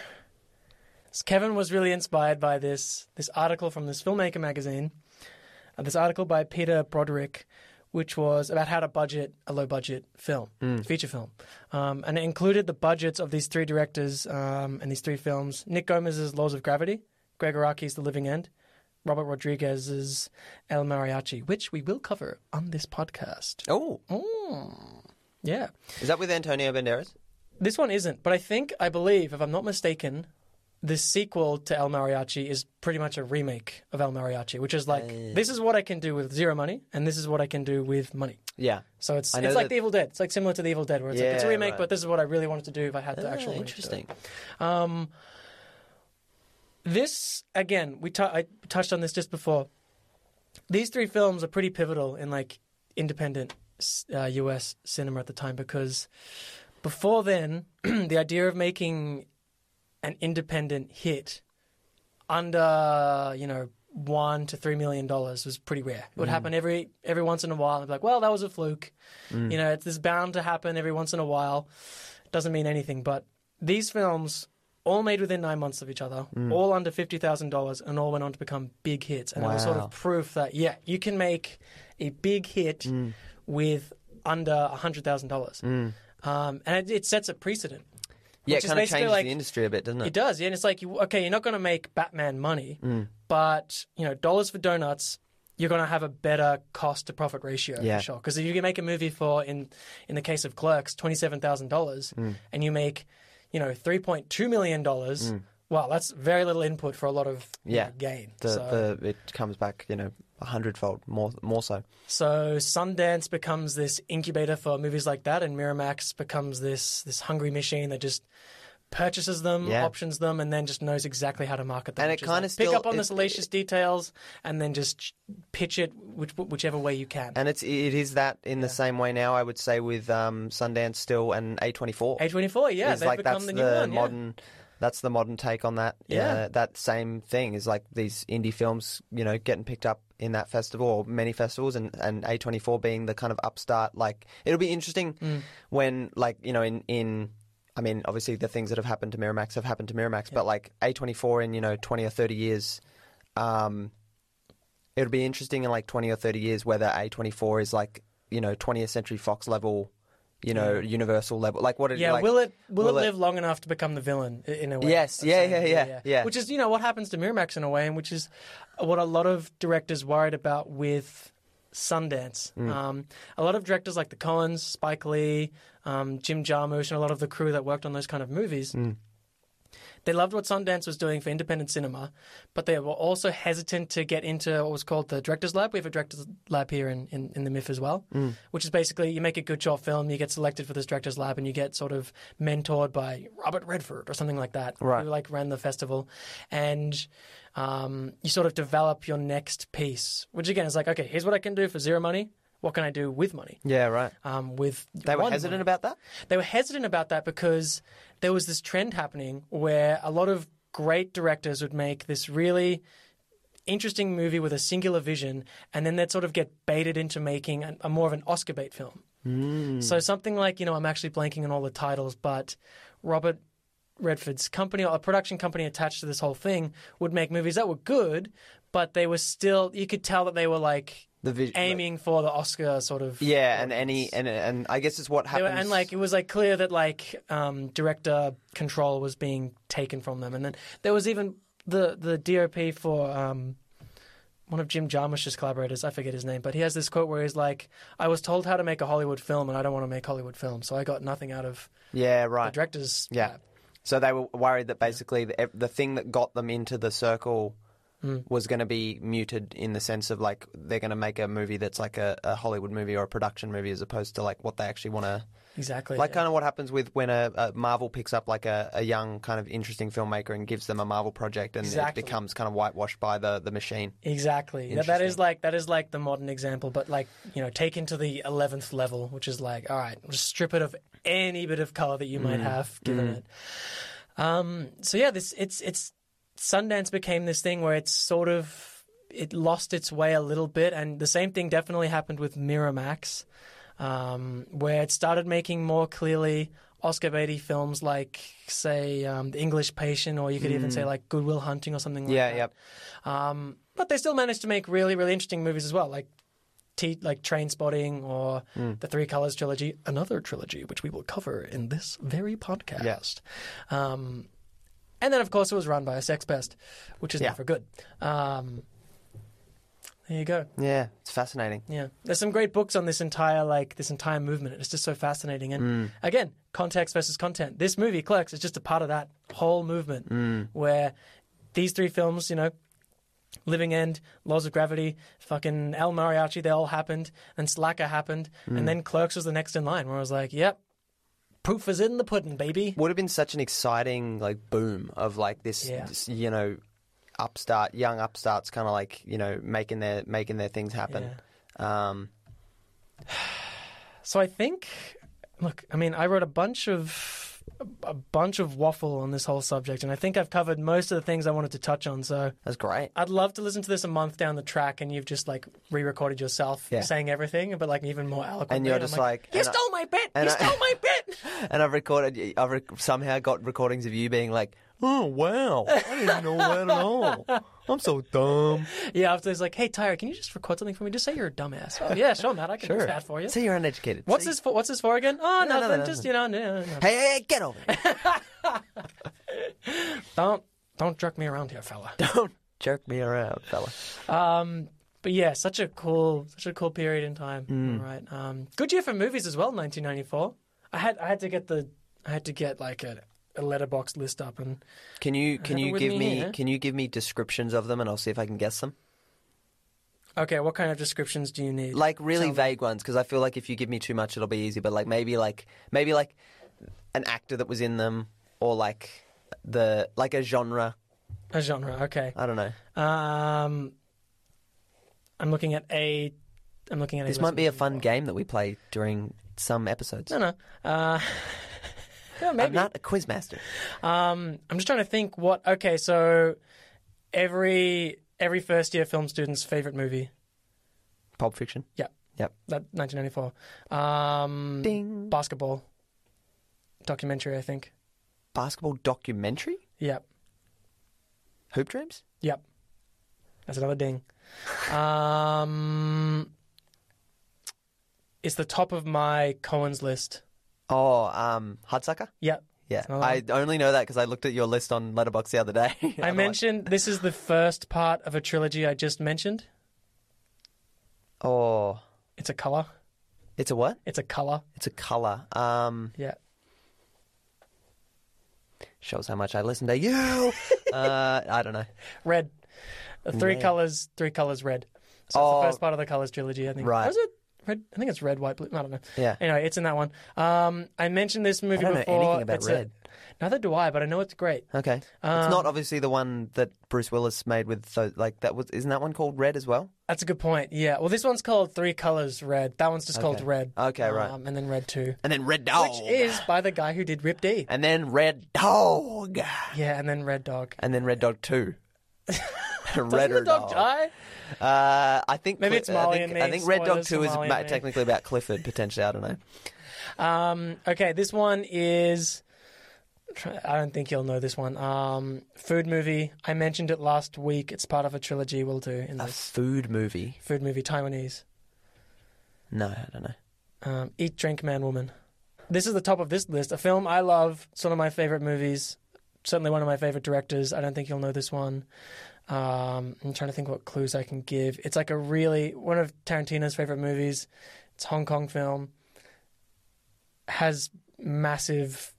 So Kevin was really inspired by this this article from this filmmaker magazine. Uh, this article by Peter Broderick, which was about how to budget a low budget film, feature film. Um, and it included the budgets of these three directors um, and these three films Nick Gomez's Laws of Gravity, Gregg Araki's The Living End, Robert Rodriguez's El Mariachi, which we will cover on this podcast. Oh, Yeah. is that with Antonio Banderas? This one isn't, but I think, I believe, if I'm not mistaken, the sequel to El Mariachi is pretty much a remake of El Mariachi, which is like, this is what I can do with zero money, and this is what I can do with money. Yeah. So it's it's like The Evil Dead. It's like similar to The Evil Dead, where it's like it's a remake, right. but this is what I really wanted to do if I had the Ah, actual it. interesting. Um, this again, we tou- I touched on this just before. These three films are pretty pivotal in like independent uh, U.S. cinema at the time because before then, the idea of making an independent hit under you know one to three million dollars was pretty rare. It would mm. happen every every once in a while. And be like, well, that was a fluke. Mm. You know, it's, it's bound to happen every once in a while. Doesn't mean anything. But these films, all made within nine months of each other, mm. all under fifty thousand dollars, and all went on to become big hits. And it was sort of proof that yeah, you can make a big hit with under hundred thousand dollars. Um, and it, it sets a precedent. Yeah, it kind of changes like- the industry a bit, doesn't it? It does, yeah. And it's like, you, okay, you're not going to make Batman money, Mm. but you know, dollars for donuts, you're going to have a better cost to profit ratio Yeah. for sure. Because if you can make a movie for, in in the case of Clerks, twenty seven thousand dollars, Mm. and you make, you know, three point two million dollars. Well, that's very little input for a lot of you Mm. Yeah. know, gain. The, so, the it comes back, you know, a hundredfold more more so. so Sundance becomes this incubator for movies like that, and Miramax becomes this this hungry machine that just purchases them, Yeah. options them, and then just knows exactly how to market them. And it kinda like, pick up on the it- salacious details and then just pitch it which, whichever way you can. And it's it is that in the same way now. I would say with um, Sundance still and A twenty four. A twenty four, yeah, they've like become that's the the, new one. yeah. That's the modern take on that. Yeah. Uh, that same thing is like these indie films, you know, getting picked up in that festival or many festivals, and and A twenty four being the kind of upstart. Like it'll be interesting Mm. when, like, you know, in in. I mean, obviously, the things that have happened to Miramax have happened to Miramax, but like A twenty four in you know twenty or thirty years, um, it'll be interesting in like twenty or thirty years whether A twenty four is like you know twentieth century Fox level, you know, Universal level, like what it Yeah, like, will it will, will it it- live long enough to become the villain in a way? Yes, of yeah, saying- yeah, yeah, yeah. Which is you know what happens to Miramax in a way, and which is what a lot of directors worried about with Sundance. Mm. Um, a lot of directors like the Coens, Spike Lee, um, Jim Jarmusch, and a lot of the crew that worked on those kind of movies. Mm. They loved what Sundance was doing for independent cinema, but they were also hesitant to get into what was called the Directors Lab. We have a Directors Lab here in, in, in the MIFF as well, which is basically you make a good short film, you get selected for this Directors Lab, and you get sort of mentored by Robert Redford or something like that, Right. who like ran the festival, and um, you sort of develop your next piece, which again is like, okay, here's what I can do for zero money. What can I do with money? Yeah, right. Um, with They were hesitant money? about that? They were hesitant about that because there was this trend happening where a lot of great directors would make this really interesting movie with a singular vision, and then they'd sort of get baited into making a, a more of an Oscar bait film. So something like, you know, I'm actually blanking on all the titles, but Robert Redford's company or a production company attached to this whole thing would make movies that were good, but they were still you could tell that they were like The vis- aiming for the Oscar sort of Yeah, and any and and I guess it's what were- happens. and like it was like clear that like um, director control was being taken from them, and then there was even the the DOP for um, one of Jim Jarmusch's collaborators. I forget his name, but he has this quote where he's like, "I was told how to make a Hollywood film, and I don't want to make Hollywood films, so I got nothing out of yeah, the right. directors." Yeah. lab." So they were worried that basically the, the thing that got them into the circle Hmm. was going to be muted in the sense of like they're going to make a movie that's like a, a Hollywood movie or a production movie as opposed to like what they actually want to. exactly. Like kind of what happens with when a, a Marvel picks up like a, a young kind of interesting filmmaker and gives them a Marvel project and Exactly. it becomes kind of whitewashed by the, the machine. Exactly. That, that is like that is like the modern example, but like you know, taken to the eleventh level, which is like, all right, just strip it of any bit of color that you might have given it. Um, so yeah, this it's it's Sundance became this thing where it's sort of it lost its way a little bit, and the same thing definitely happened with Miramax, um, where it started making more clearly Oscar baity films like, say, um, The English Patient, or you could even say like Good Will Hunting or something like Yeah, that. yep. Um, but they still managed to make really, really interesting movies as well, like T- like Trainspotting or the Three Colors trilogy, another trilogy which we will cover in this very podcast. Um, and then, of course, it was run by a sex pest, which is Yeah. never good. Um, there you go. Yeah, it's fascinating. Yeah, there's some great books on this entire like this entire movement. It's just so fascinating. And mm. again, context versus content. This movie, Clerks, is just a part of that whole movement mm. where these three films, you know, Living End, Laws of Gravity, fucking El Mariachi, they all happened, and Slacker happened, and mm. then Clerks was the next in line. Where I was like, "Yep, proof is in the pudding, baby." would have been such an exciting like boom of like this, Yeah. this, you know upstart young upstarts kind of like you know making their making their things happen um So I think, look, I mean, I wrote a bunch of a bunch of waffle on this whole subject, and I think I've covered most of the things I wanted to touch on. So that's great I'd love to listen to this a month down the track, and you've just like re-recorded yourself Yeah. saying everything, but like even more eloquently. And you're just like- "You and I- stole my bit! You I- stole my bit!" and i've recorded i've rec- somehow got recordings of you being like oh wow i didn't know that at all i'm so dumb yeah, after it's like, "Hey, Tyrie, can you just record something for me? Just say you're a dumbass." Oh, yeah, sure, Matt, I can do sure that for you. so you're uneducated What's See? this for? What's this for again? Oh, No, no, nothing. no, just no. you know, no, no. hey, hey, hey get over it don't don't jerk me around here, fella. don't jerk me around fella Um, but yeah, such a cool, such a cool period in time. Mm. All right. Um, good year for movies as well. 1994. I had I had to get the I had to get like a, a Letterboxd list up and can you can you give me me here. can you give me descriptions of them and i'll see if i can guess them okay, what kind of descriptions do you need? like really Tell me. vague ones because I feel like if you give me too much, it'll be easy. But like maybe like maybe like an actor that was in them, or like the like a genre. a genre. Okay. I don't know. Um, I'm looking at a. I'm looking at. a This might be a fun game that we play during some episodes. No, no. Uh, yeah, I'm maybe. not a quiz master. Um, I'm just trying to think what. Okay, so every every first year film student's favorite movie. Pulp Fiction. Yeah. Yep. That 1994. Um, Ding. basketball documentary, I think. Basketball documentary. Yep, Hoop Dreams. yep. That's another ding. Um, it's the top of my Coen's list. Oh, um, Hudsucker. Yep. Yeah, another I only know that because I looked at your list on Letterboxd the other day. I mentioned this is the first part of a trilogy I just mentioned. Oh, It's a color. it's a what? It's a color. It's a color. Um, Yeah. Shows how much I listen to you. uh, I don't know. Red. Three Red. colors, three colors red. So Oh. it's the first part of the colors trilogy, I think. Right. Was it red? I think it's red, white, blue. I don't know. Yeah. Anyway, it's in that one. Um, I mentioned this movie I don't know before. anything about It's a- Red. neither do I, but I know it's great. Okay. it's Um, not obviously the one that Bruce Willis made with those, like that was isn't that one called Red as well? That's a good point. Yeah. Well, this one's called Three Colors Red. That one's just called Okay. Red. Okay, right. Um, and then Red Two, And then Red Dog. which is by the guy who did R.I.P.D. and then Red Dog. Yeah, and then Red Dog. And then Red Dog 2. Doesn't dog die? Uh, I think Maybe it's Marley I think, and me. I think Red Dog Spoilers Two for is Marley ma- and me. technically about Clifford potentially. I don't know. Um, okay, this one is. I don't think you'll know this one. Um, food movie. I mentioned it last week. It's part of a trilogy. We'll do in A this food movie? food movie. Taiwanese. No, I don't know. Um, Eat, Drink, Man, Woman. This is the top of this list. A film I love. It's one of my favorite movies. Certainly one of my favorite directors. I don't think you'll know this one. Um, I'm trying to think what clues I can give. It's like a really one of Tarantino's favorite movies. It's a Hong Kong film. Has massive,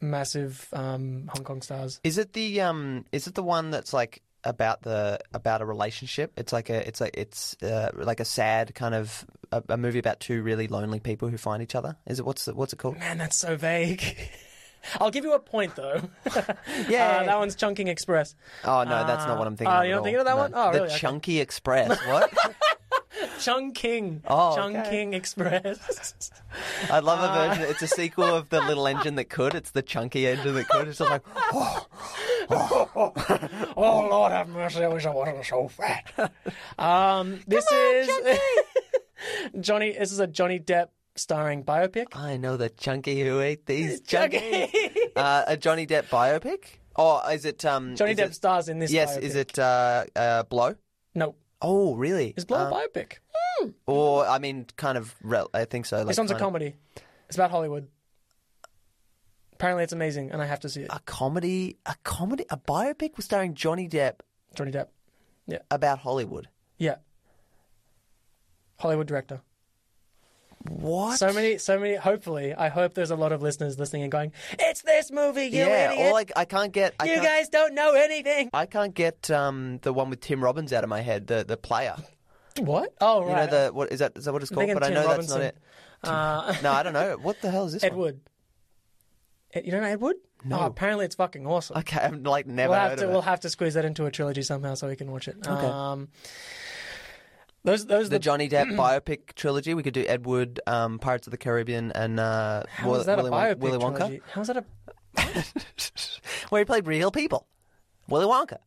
massive um, Hong Kong stars. Is it the um? Is it the one that's like about the about a relationship? It's like a it's like it's uh, like a sad kind of a, a movie about two really lonely people who find each other. Is it what's the, what's it called? Man, that's so vague. I'll give you a point though. Yeah. Uh, that one's Chungking Express. Oh no, that's not what I'm thinking. Of. Oh, of you're not thinking of that No. one? Oh, the really? Okay. Chunky Express. What? Chungking. Oh, okay. Express. I love Uh, a version. It's a sequel of the little engine that could. It's the chunky engine that could. It's just like oh Lord have mercy, I wish I wasn't so fat. um, this is Johnny. This is a Johnny Depp starring biopic. I know the chunky who ate these Chunky. chunky. uh, a Johnny Depp biopic? Or is it um? Johnny is Depp it- stars in this. Yes, biopic. is it uh, uh, Blow? No, Oh, really? it's Blow Uh, a biopic. Or I mean, kind of. Rel- I think so. Like this one's a kind of- comedy. It's about Hollywood. Apparently, it's amazing, and I have to see it. A comedy, a comedy, a biopic with starring Johnny Depp Johnny Depp. Yeah. About Hollywood. Yeah. Hollywood director. What? So many, so many. Hopefully, I hope there's a lot of listeners listening and going, "It's this movie, you yeah, idiot! or like I can't get. I you can't, guys don't know anything." I can't get um the one with Tim Robbins out of my head. The the player. What? Oh, right. You know the what is that? Is that what it's called? But I know Robinson. that's not Uh, it. No, I don't know. What the hell is this? one? Ed Wood. You don't know Ed Wood? No. Oh, apparently it's fucking awesome. Okay, I'm like never we'll have heard to we'll have to squeeze that into a trilogy somehow so we can watch it. Okay. Um, those those The the, Johnny Depp biopic trilogy. We could do Ed Wood, um, Pirates of the Caribbean, and uh, how is that Willy, a biopic Willy Wonka, trilogy? How is that a? where he played real people. Willy Wonka.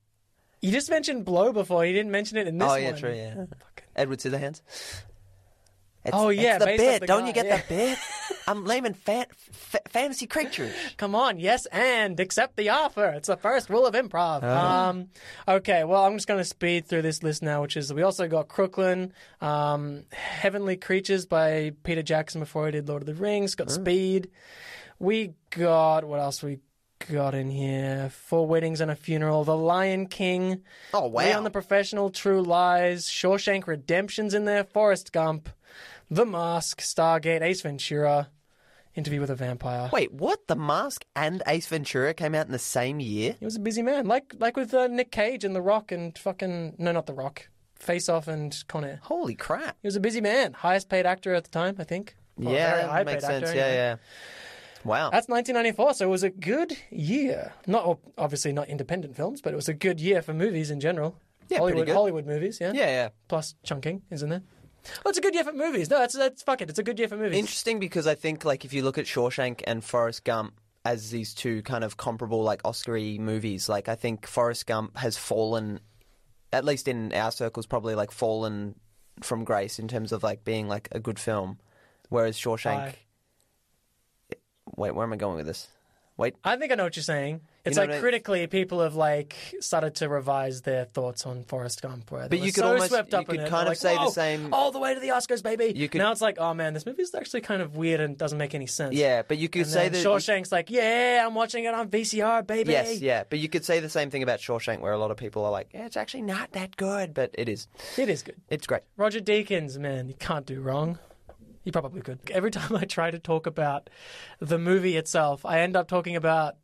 You just mentioned Blow before. You didn't mention it in this oh one. yeah, true. Yeah, Edward Scissorhands. It's, Oh, yeah, it's the bit. Don't guy, you get yeah. the bit? I'm naming fa- fa- fantasy creatures. Come on, yes, and accept the offer. It's the first rule of improv. Uh-huh. Um, okay, well, I'm just going to speed through this list now, which is we also got Crooklyn, um, Heavenly Creatures by Peter Jackson before he did Lord of the Rings. Got Speed. We got what else we got in here? Four Weddings and a Funeral, The Lion King. Oh wow! Leon the Professional, True Lies, Shawshank Redemption's in there, Forrest Gump, The Mask, Stargate, Ace Ventura, Interview with a Vampire. Wait, what? The Mask and Ace Ventura came out in the same year? He was a busy man, like like with uh, Nick Cage and The Rock and fucking no, not The Rock, Face Off and Con Air. Holy crap! He was a busy man, highest paid actor at the time, I think. Or very yeah, high makes paid actor, sense. anyway. Yeah, yeah. Wow. That's 1994, so it was a good year. Not obviously not independent films, but it was a good year for movies in general. Yeah, Hollywood good. Hollywood movies, yeah. yeah, yeah. Plus Chungking, isn't there? Well, it's a good year for movies. No, that's that's fuck it. It's a good year for movies. Interesting because I think like if you look at Shawshank and Forrest Gump as these two kind of comparable like Oscar-y movies, like I think Forrest Gump has fallen, at least in our circles, probably like fallen from grace in terms of like being like a good film, whereas Shawshank. Why? Wait, where am I going with this? Wait, I think I know what you're saying. It's know like what I- critically, people have like started to revise their thoughts on Forrest Gump. Where they But were you could so almost- swept you up could in it. kind of like, say the "Whoa, same- all the way to the Oscars, baby. You could- now it's like, oh man, this movie's actually kind of weird and doesn't make any sense. yeah, but you could And say then that. Shawshank's like, yeah, I'm watching it on VCR, baby. Yes, yeah, but you could say the same thing about Shawshank, where a lot of people are like, yeah, "It's actually not that good," but it is. it is good. It's great. Roger Deakins, man, you can't do wrong. You probably could. Every time I try to talk about the movie itself, I end up talking about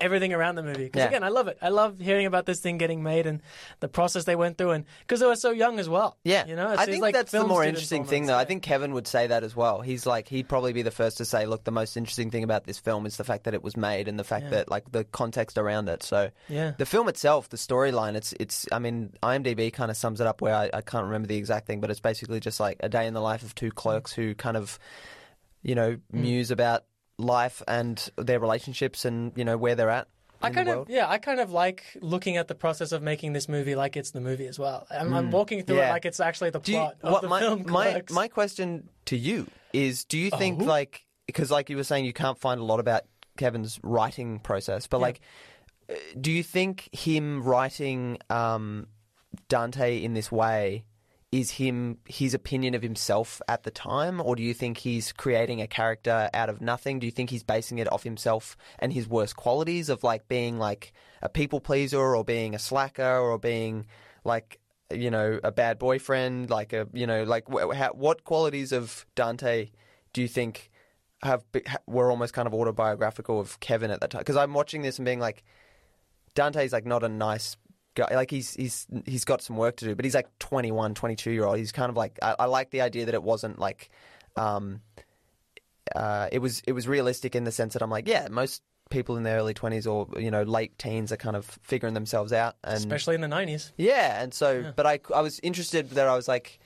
everything around the movie. Because Yeah. again, I love it. I love hearing about this thing getting made and the process they went through, and because they were so young as well. Yeah, you know, I think like that's the more interesting thing, though. I think Kevin would say that as well. He's like he'd probably be the first to say, "Look, the most interesting thing about this film is the fact that it was made and the fact Yeah. that like the context around it." So Yeah. the film itself, the storyline, it's it's. I mean, IMDb kind of sums it up where I, I can't remember the exact thing, but it's basically just like a day in the life of two clerks who kind of, you know, Mm. muse about life and their relationships and you know where they're at. I kind of yeah, I kind of like looking at the process of making this movie like it's the movie as well. I'm, I'm walking through Hmm. Yeah. it like it's actually the Do you, plot of the my, film. my Clerks. my question to you is: Do you think Oh. like because like you were saying, you can't find a lot about Kevin's writing process, but Yeah. like, uh, do you think him writing um, Dante in this way? Is him his opinion of himself at the time, or do you think he's creating a character out of nothing? Do you think he's basing it off himself and his worst qualities of like being like a people pleaser, or being a slacker, or being like you know a bad boyfriend, like a you know like wh- how, what qualities of Dante do you think have were almost kind of autobiographical of Kevin at that time? Because I'm watching this and being like, Dante's like not a nice guy. Like he's he's he's got some work to do, but he's like 21, 22 year old. He's kind of like I, I like the idea that it wasn't like, um, uh, it was it was realistic in the sense that I'm like, yeah, most people in their early 20s or you know late teens are kind of figuring themselves out and especially in the '90s. yeah, and so, but I, I was interested that I was like,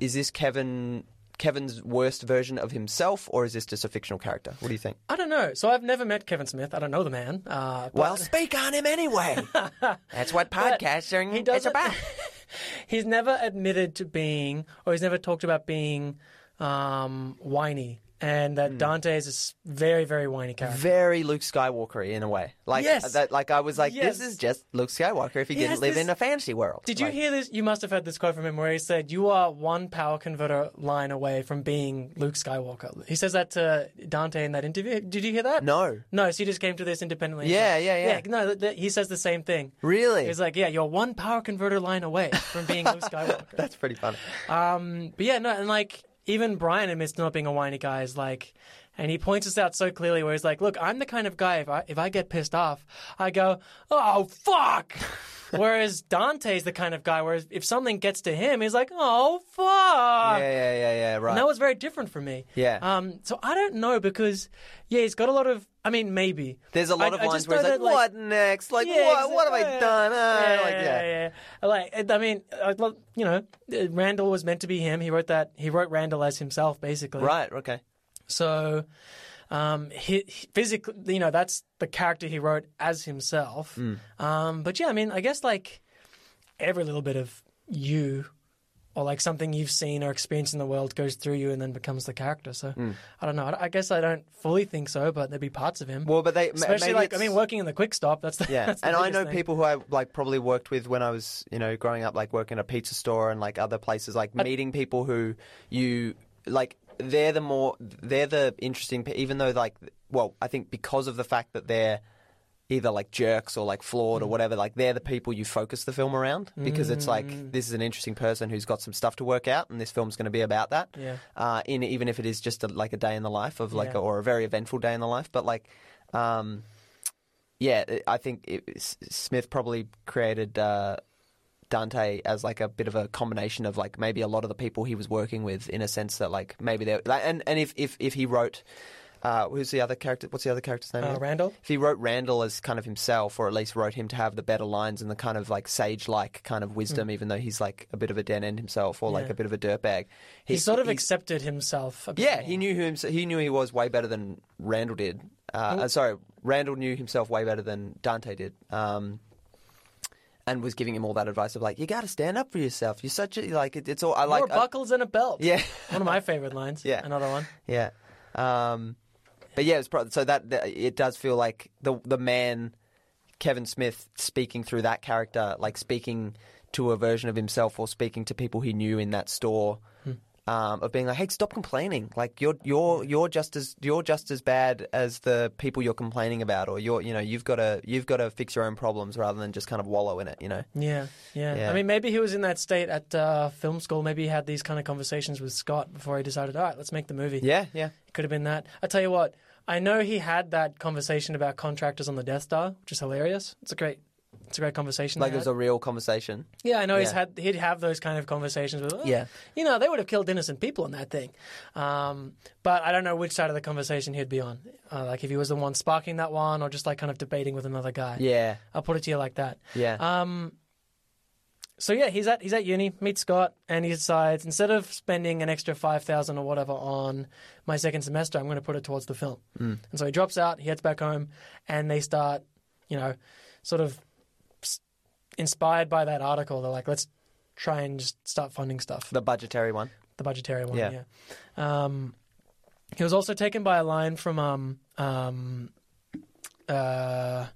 is this Kevin Kevin's worst version of himself, or is this just a fictional character? What do you think? I don't know. So I've never met Kevin Smith. I don't know the man. Uh, but Well, speak on him anyway. That's what podcasting he is about. he's never admitted to being, or he's never talked about being um, whiny, and Hmm. that Dante is a very, very whiny character. Very Luke Skywalker in a way. Like Yes. that. Like I was like, Yes. this is just Luke Skywalker if he, didn't live this- in a fantasy world. Did you Like, hear this? You must have heard this quote from him where he said, "You are one power converter line away from being Luke Skywalker." He says that to Dante in that interview. Did you hear that? No. No, so he just came to this independently. Yeah, yeah, yeah. no, th- th- he says the same thing. Really? He's like, "Yeah, you're one power converter line away from being Luke Skywalker." That's pretty funny. Um, but yeah, no, and like even Brian admits not being a whiny guy is like, and he points us out so clearly where he's like, look, I'm the kind of guy if I if I get pissed off, I go, oh fuck. Whereas Dante's the kind of guy where if something gets to him, he's like, oh fuck. yeah, yeah, yeah, yeah. Right. And that was very different for me. Yeah. Um. So I don't know because yeah, he's got a lot of. I mean, maybe There's a lot I- of I lines just where he's like, like- "What next? Like, Yeah, what? What have I done?" Ah, yeah, like, yeah. yeah, yeah. Like, I mean, uh, well, you know, uh, Randall was meant to be him. He wrote that. He wrote Randall as himself, basically. Right. Okay. So, um, he, he- physically, you know, that's the character he wrote as himself. Mm. Um, but yeah, I mean, I guess like every little bit of you. Or like something you've seen or experienced in the world goes through you and then becomes the character. So Mm. I don't know. I, I guess I don't fully think so, but there'd be parts of him. Well, but they Especially like I mean, working in the quick stop. That's the Yeah, that's the and I know thing. people who I like probably worked with when I was, you know, growing up, like working at a pizza store and like other places, like meeting people who you like. They're the more they're the interesting, even though like, well, I think because of the fact that they're either like jerks or like flawed Mm. or whatever, like they're the people you focus the film around because it's like Mm. this is an interesting person who's got some stuff to work out, and this film's going to be about that. Yeah. Uh, in even if it is just a, like a day in the life of like Yeah. a, or a very eventful day in the life, but like. Um, yeah, I think it, S- Smith probably created uh, Dante as like a bit of a combination of like maybe a lot of the people he was working with in a sense that like maybe they like, and and if if if he wrote. Uh, who's the other character? What's the other character's name? Uh. Randall? If he wrote Randall as kind of himself, or at least wrote him to have the better lines and the kind of like sage-like kind of wisdom, even though he's like a bit of a den end himself, or like Hmm. A bit of a dirtbag. He, sort of accepted himself. A bit yeah, more. he knew who himself, he knew he was way better than Randall did. Uh, uh, sorry, Randall knew himself way better than Dante did. Um, and was giving him all that advice of like, you got to stand up for yourself. You're such a like. It, it's all I like. More I- buckles and a belt. yeah, One of my favorite lines. Yeah. Another one. yeah. Um, but yeah, it's pro- so that, that it does feel like the the man Kevin Smith speaking through that character, like speaking to a version of himself or speaking to people he knew in that store. Um, of being like, "Hey, stop complaining. Like you're you're you're just as you're just as bad as the people you're complaining about, or you're you know you've got to you've got to fix your own problems rather than just kind of wallow in it. You know? Yeah, yeah, Yeah. I mean, maybe he was in that state at uh, film school. Maybe he had these kind of conversations with Scott before he decided, all right, let's make the movie. Yeah, yeah. It Could have been that. I tell you what, I know he had that conversation about contractors on the Death Star, which is hilarious. It's a great, it's a great conversation. Like it was a real conversation. yeah, I know he's had he'd have those kind of conversations with. "Oh, Yeah. you know, they would have killed innocent people in that thing. Um, but I don't know which side of the conversation he'd be on. Uh, like if he was the one sparking that one, or just like kind of debating with another guy. Yeah, I'll put it to you like that. yeah. Um, so yeah, he's at he's at uni, meets Scott, and he decides instead of spending an extra five thousand or whatever on my second semester, I'm going to put it towards the film. Mm. And so he drops out, he heads back home, and they start, you know, sort of inspired by that article. They're like, let's try and just start funding stuff, the budgetary one. the budgetary one. Yeah. Yeah. Um, he was also taken by a line from um, um, uh,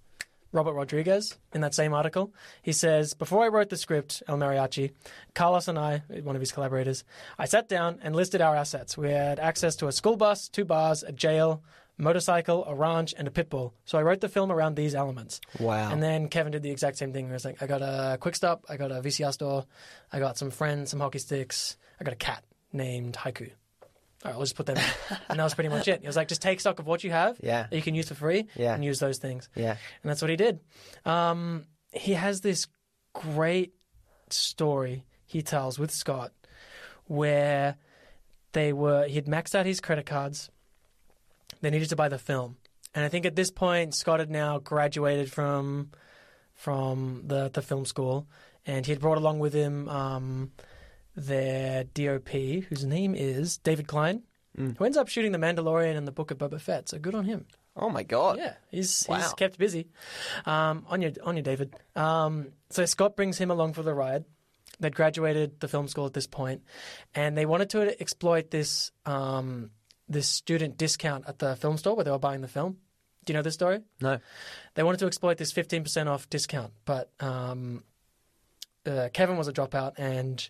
Robert Rodriguez in that same article. He says, Before I wrote the script, El Mariachi, Carlos and I, one of his collaborators, I sat down and listed our assets. We had access to a school bus, two bars, a jail, motorcycle, a ranch, and a pit bull. So I wrote the film around these elements. Wow. And then Kevin did the exact same thing. He was like, I got a quick stop, I got a VCR store, I got some friends, some hockey sticks, I got a cat named Haiku. All right, I'll just put them in. and that was pretty much it. He was like, just take stock of what you have Yeah. that you can use for free Yeah. and use those things. yeah. And that's what he did. Um, he has this great story he tells with Scott where they were, he'd maxed out his credit cards. They needed to buy the film. And I think at this point, Scott had now graduated from from the, the film school. And he had brought along with him um, their DOP, whose name is David Klein, who ends up shooting The Mandalorian and the Book of Boba Fett. So good on him. Oh my god. Yeah, he's he's kept busy. Um, on your on your David. Um, so Scott brings him along for the ride. They'd graduated the film school at this point, and they wanted to exploit this um, this student discount at the film store where they were buying the film. Do you know this story? No. They wanted to exploit this fifteen percent off discount, but um, uh, Kevin was a dropout and.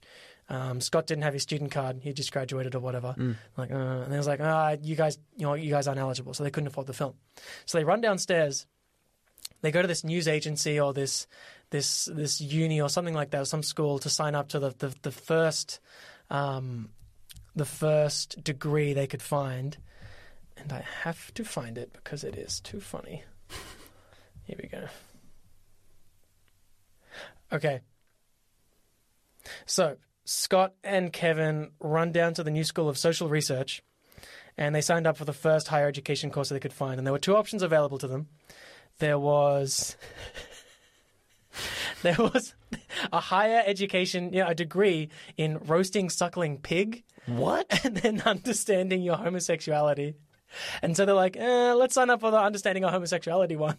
Um, Scott didn't have his student card; he just graduated or whatever. Like, uh, and they was like, "Ah, you guys, you know, you guys aren't eligible," so they couldn't afford the film. So they run downstairs. They go to this news agency or this this this uni or something like that, or some school to sign up to the the, the first um, the first degree they could find. And I have to find it because it is too funny. Here we go. Okay. So Scott and Kevin run down to the new school of social research and they signed up for the first higher education course that they could find. And there were two options available to them. There was there was a higher education, know, a degree in roasting suckling pig, What? and then understanding your homosexuality. And so they're like, eh, let's sign up for the understanding our homosexuality one.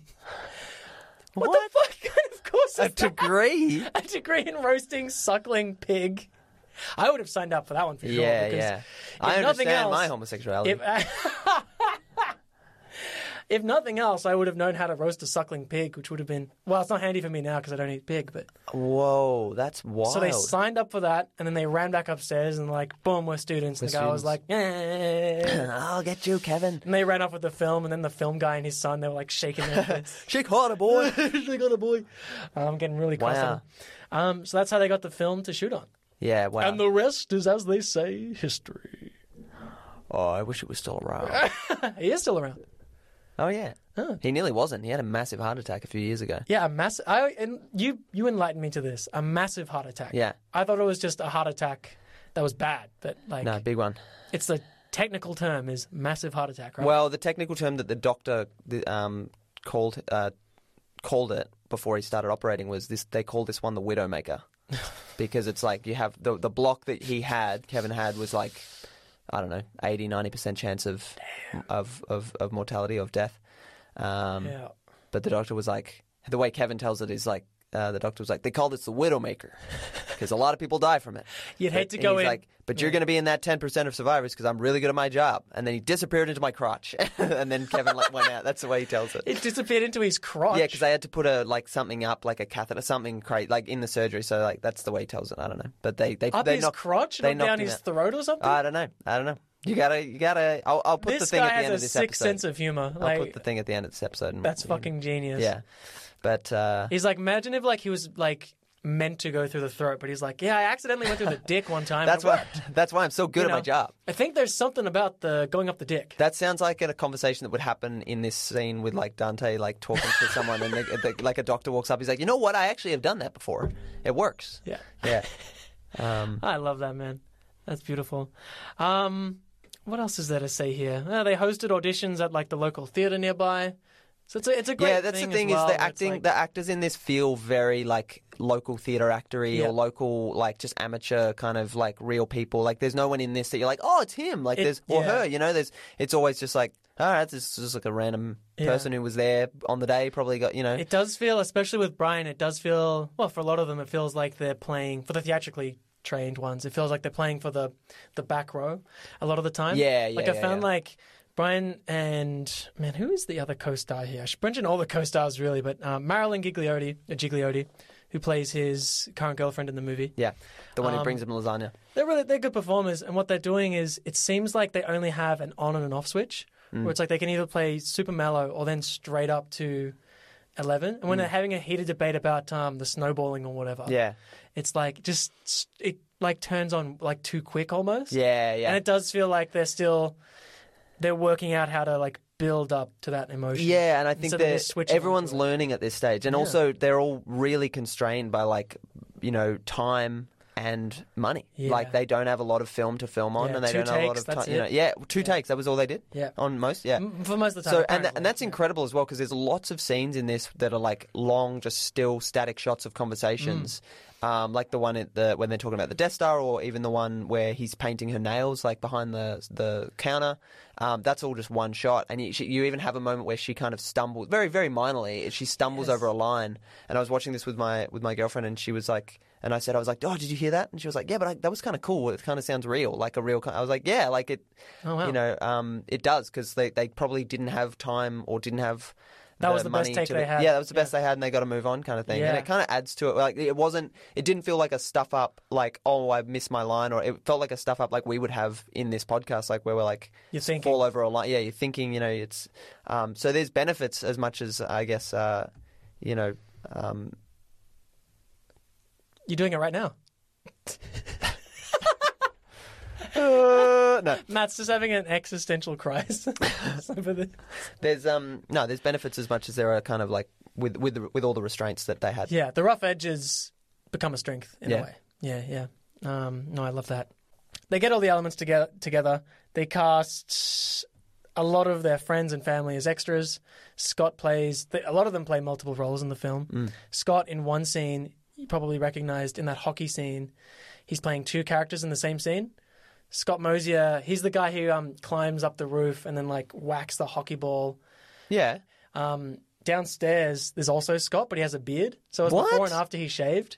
What, the fuck kind of course is A that? degree? a degree in roasting suckling pig. I would have signed up for that one for sure. yeah, because yeah. I understand else- my homosexuality. If, if nothing else, I would have known how to roast a suckling pig, which would have been well. It's not handy for me now because I don't eat pig. But Whoa, that's wild. so they signed up for that, and then they ran back upstairs and like, boom, we're students. And the guy was like, eh. I'll get you, Kevin. and they ran off with the film, and then the film guy and his son, they were like shaking their heads. Shake harder, boy. Shake a boy. I'm getting really on Wow. Um, so that's how they got the film to shoot on. yeah, wow. And the rest is, as they say, history. oh, I wish it was still around. he is still around. Oh, yeah. Huh. He nearly wasn't. He had a massive heart attack a few years ago. Yeah, a massive. I and you you enlightened me to this. A massive heart attack. Yeah. I thought it was just a heart attack that was bad, but like No, big one. it's the technical term is massive heart attack, right? Well, the technical term that the doctor um, called uh, called it before he started operating was this. They call this one the widowmaker because it's like you have the the block that he had, Kevin had, was like I don't know, 80 90 percent chance of, of of of mortality of death. Um, yeah. But the doctor was like, the way Kevin tells it is like uh, the doctor was like, they call this the Widowmaker because a lot of people die from it. You'd hate But to go he's in- like, but you're going to be in that 10% of survivors because I'm really good at my job. And then he disappeared into my crotch. and then Kevin like, went out. That's the way he tells it. It disappeared into his crotch. Yeah, because they had to put a like something up, like a catheter, something crazy, like in the surgery. So like that's the way he tells it. I don't know, but they they Up they his knock- crotch, they not down his out. throat or something. I don't know. I don't know. You gotta, you gotta. I'll, I'll put the thing at the end of this episode. This guy has sick episode. sense of humor. I'll put the thing at the end of this episode. and- that's fucking genius. Yeah, but uh, He's like, imagine if like he was like meant to go through the throat, but he's like, yeah, I accidentally went through the dick one time. that's why. That's why I'm so good You at my job. I think there's something about the going up the dick. That sounds like a conversation that would happen in this scene with like Dante, like talking to someone, and they, they, like a doctor walks up. He's like, "You know what? I actually have done that before. It works." Yeah. Yeah. Um, I love that man. That's beautiful. Um, what else is there to say here? Uh, they hosted auditions at like the local theater nearby. So it's a, it's a great yeah, that's thing the thing well, is the acting. like- the actors in this feel very like local theatre actory Yeah. or local like just amateur kind of like real people. Like there's no one in this that you're like, oh, it's him. Like It- there's or yeah. her. You know, there's it's always just like, all right, this is just like a random Yeah. person who was there on the day. Probably got you know. It does feel, especially with Brian, it does feel well for a lot of them. It feels like they're playing for the theatrically trained ones. It feels like they're playing for the the back row a lot of the time. Yeah, yeah, Like I yeah, found yeah. like Brian and man, who is the other co-star here? I should mention all the co-stars really, but uh, Marilyn Ghigliotti, uh, Ghigliotti, who plays his current girlfriend in the movie. yeah, the one who Um, brings him lasagna. They're really they're good performers, and what they're doing is it seems like they only have an on and an off switch, Mm. where it's like they can either play super mellow or then straight up to eleven. And when Mm. they're having a heated debate about um, the snowballing or whatever, Yeah, it's like just it like turns on like too quick almost. yeah, yeah. and it does feel like they're still they're working out how to like build up to that emotion. Yeah, and I think that everyone's learning at this stage, and Yeah. also they're all really constrained by like you know time and money. Yeah. Like they don't have a lot of film to film on, Yeah, and they two don't have a lot of time. You know, yeah, two takes. That was all they did. Yeah. on most. Yeah. For most of the time. So and that, and that's incredible as well because there's lots of scenes in this that are like long, just still static shots of conversations, Mm. Um, like the one at the when they're talking about the Death Star, or even the one where he's painting her nails like behind the the counter. Um, that's all just one shot, and you, she, you even have a moment where she kind of stumbles very very minorly. She stumbles Yes. over a line, and I was watching this with my with my girlfriend, and she was like. And I said, I was like, oh, did you hear that? And she was like, yeah, but I, that was kind of cool. It kind of sounds real, like a real. ki-" I was like, yeah, like it, Oh, wow. you know, um, it does because they, they probably didn't have time or didn't have. That was the best take to they had. Yeah, that was the Yeah. best they had, and they got to move on, kind of thing. And it kind of adds to it. Like it wasn't, it didn't feel like a stuff up, like oh, I missed my line, or it felt like a stuff up, like we would have in this podcast, like where we're like You're thinking. fall over a line. Yeah, you're thinking. You know, it's um, so there's benefits as much as I guess, uh, you know. Um, You're doing it right now. uh, no, Matt's just having an existential crisis. over the- there's um, no, there's benefits as much as there are kind of like with with the, with all the restraints that they had. yeah, the rough edges become a strength in Yeah. a way. Yeah, yeah. Um, no, I love that. They get all the elements together. Together, they cast a lot of their friends and family as extras. Scott plays. A lot of them play multiple roles in the film. Mm. Scott, in one scene, you probably recognized in that hockey scene, he's playing two characters in the same scene. Scott Mosier, he's the guy who um, climbs up the roof and then like whacks the hockey ball Yeah. um, downstairs, there's also Scott, but he has a beard. So it's What? before and after he shaved.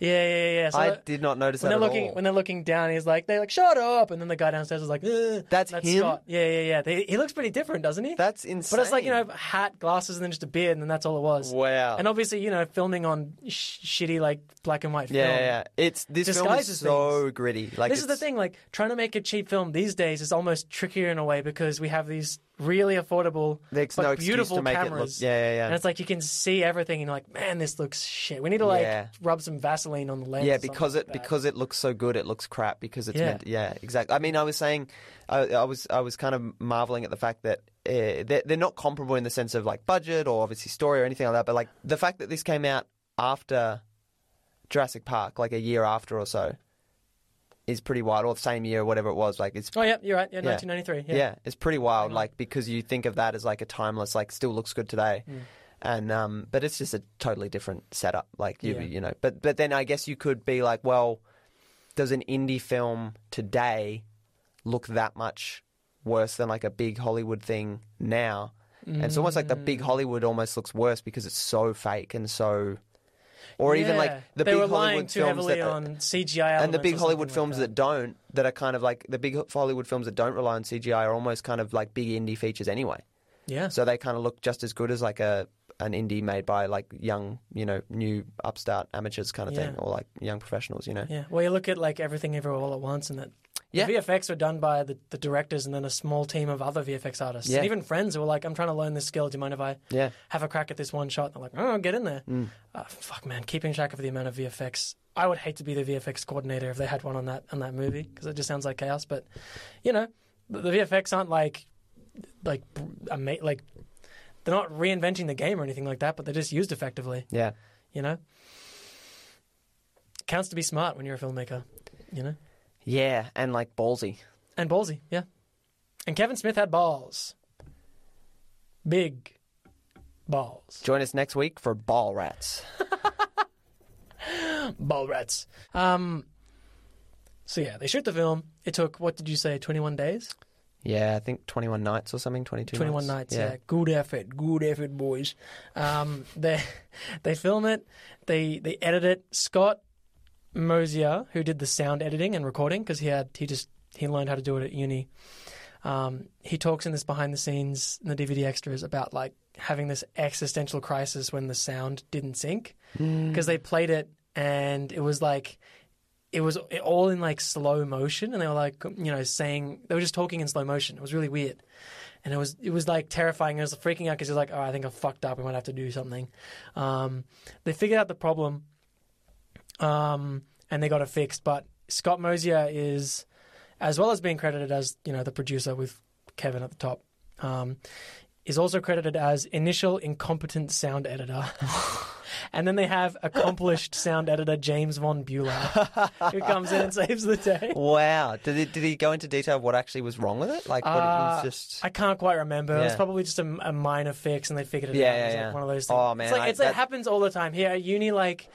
Yeah, yeah, yeah. So I that- did not notice when that they're at looking all. when they're looking down, he's like they're like shut up, and then the guy downstairs is like "Ugh." That's that's him? Scott. Yeah, yeah, yeah. They, he looks pretty different, doesn't he? That's insane. but it's like you know hat, glasses, and then just a beard, and then that's all it was. Wow. And obviously, you know, filming on sh- shitty like black and white yeah, film. yeah, yeah. It's this film is Disguises so gritty. Like This is the it's- thing, like trying to make a cheap film these days is almost trickier in a way because we have these really affordable, There's but no excuse beautiful to make it look- cameras. yeah, yeah, yeah. And it's like you can see everything, and you're like, man, this looks shit. We need to like Yeah. rub some Vaseline on the lens. Yeah, something because like it that. because it looks so good, it looks crap because it's Yeah. meant. Yeah, exactly. I mean, I was saying, I, I was I was kind of marveling at the fact that uh, they're, they're not comparable in the sense of like budget or obviously story or anything like that. But like the fact that this came out after Jurassic Park, like a year after or so, is pretty wild. Or the same year, or whatever it was. Like it's Oh yeah, you're right. Yeah, Yeah. 1993. yeah. Yeah. it's pretty wild. Like because you think of that as like a timeless, like still looks good today. Mm. And um, but it's just a totally different setup. Like you, Yeah. you know. But but then I guess you could be like, well, does an indie film today look that much worse than like a big Hollywood thing now? And it's almost like the Mm. big Hollywood almost looks worse because it's so fake and so or even like the they big Hollywood films that, uh, on CGI and the big Hollywood something like films that. don't that are kind of like the big Hollywood films that don't rely on CGI are almost kind of like big indie features anyway. yeah. So they kind of look just as good as like a an indie made by like young, you know, new upstart amateurs kind of thing, or like young professionals, you know. Yeah. Well, you look at like everything everywhere all at once, and that Yeah. the VFX are done by the, the directors and then a small team of other VFX artists. Yeah. And even friends who were like, I'm trying to learn this skill. Do you mind if I Yeah. have a crack at this one shot? And they're like, oh, get in there. Mm. Uh, fuck, man. Keeping track of the amount of VFX. I would hate to be the VFX coordinator if they had one on that on that movie because it just sounds like chaos. But, you know, the, the VFX aren't like, like, ama- like, they're not reinventing the game or anything like that, but they're just used effectively, Yeah. you know? Counts to be smart when you're a filmmaker, you know? Yeah, and like ballsy. And ballsy, yeah. And Kevin Smith had balls. Big balls. Join us next week for Ball Rats. Ball rats. Um so yeah, they shoot the film. It took what did you say, twenty one days? Yeah, I think 21 nights or something, 22 Twenty one nights. nights, yeah. Good effort, good effort, boys. Um they they film it, they they edit it. Scott Mosier, who did the sound editing and recording, because he had he just he learned how to do it at uni. Um, he talks in this behind the scenes in the DVD extras about like having this existential crisis when the sound didn't sync because they played it and it was like it was all in like slow motion and they were like you know saying they were just talking in slow motion. It was really weird. And it was it was like terrifying. It was freaking out because he was like, "Oh, I think I fucked up. We might have to do something." Um, they figured out the problem, um, and they got it fixed. But Scott Mosier is, as well as being credited as you know the producer with Kevin at the top, um, is also credited as initial incompetent sound editor. and then they have accomplished sound editor James Von Bueller, who comes in and saves the day. Wow. Did he, did he go into detail of what actually was wrong with it? Like, what it Uh, was just. I can't quite remember. It was probably just a, a minor fix, and they figured it Yeah, out. yeah, it was yeah. like one of those things. Oh, man, it's like I- it's, that- it happens all the time here at uni. Like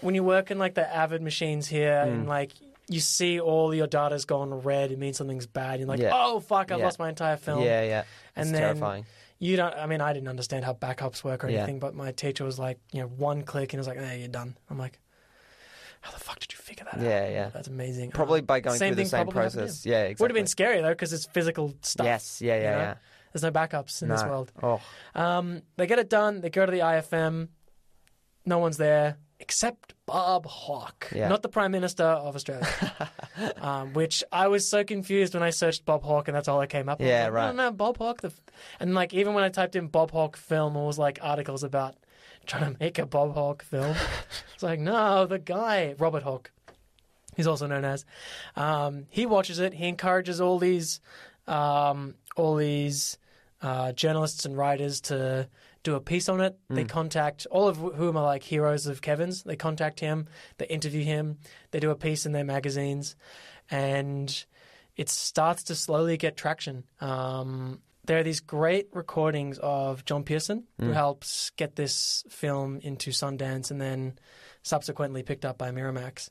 when you work in like the Avid machines here, Mm. and like you see all your data's gone red, it means something's bad. You're like, Yeah. oh fuck, I've Yeah. lost my entire film. Yeah, yeah. And it's then- terrifying. You don't. I mean, I didn't understand how backups work or Yeah. anything, but my teacher was like, you know, one click, and it was like, hey, you're done. I'm like, how the fuck did you figure that out? Yeah, yeah. That's amazing. Probably Um, by going same through the same probably happened to process. Yeah, exactly. Would have been scary though, because it's physical stuff. Yes, yeah, yeah, you know? yeah. There's no backups in this No. world. Oh, Um, they get it done. They go to the IFM. No one's there except Bob Hawk, Yeah. not the Prime Minister of Australia. um, which I was so confused when I searched Bob Hawke, and that's all that came up. I was Yeah, like, right. No, no, Bob Hawk. And like even when I typed in Bob Hawke film, it was like articles about trying to make a Bob Hawke film. it's like no, the guy Robert Hawke. He's also known as. Um, he watches it. He encourages all these, um, all these uh, journalists and writers to do a piece on it. They contact all of whom are like heroes of Kevin's. They contact him. They interview him. They do a piece in their magazines, and it starts to slowly get traction. Um, there are these great recordings of John Pierson, who helps get this film into Sundance and then subsequently picked up by Miramax.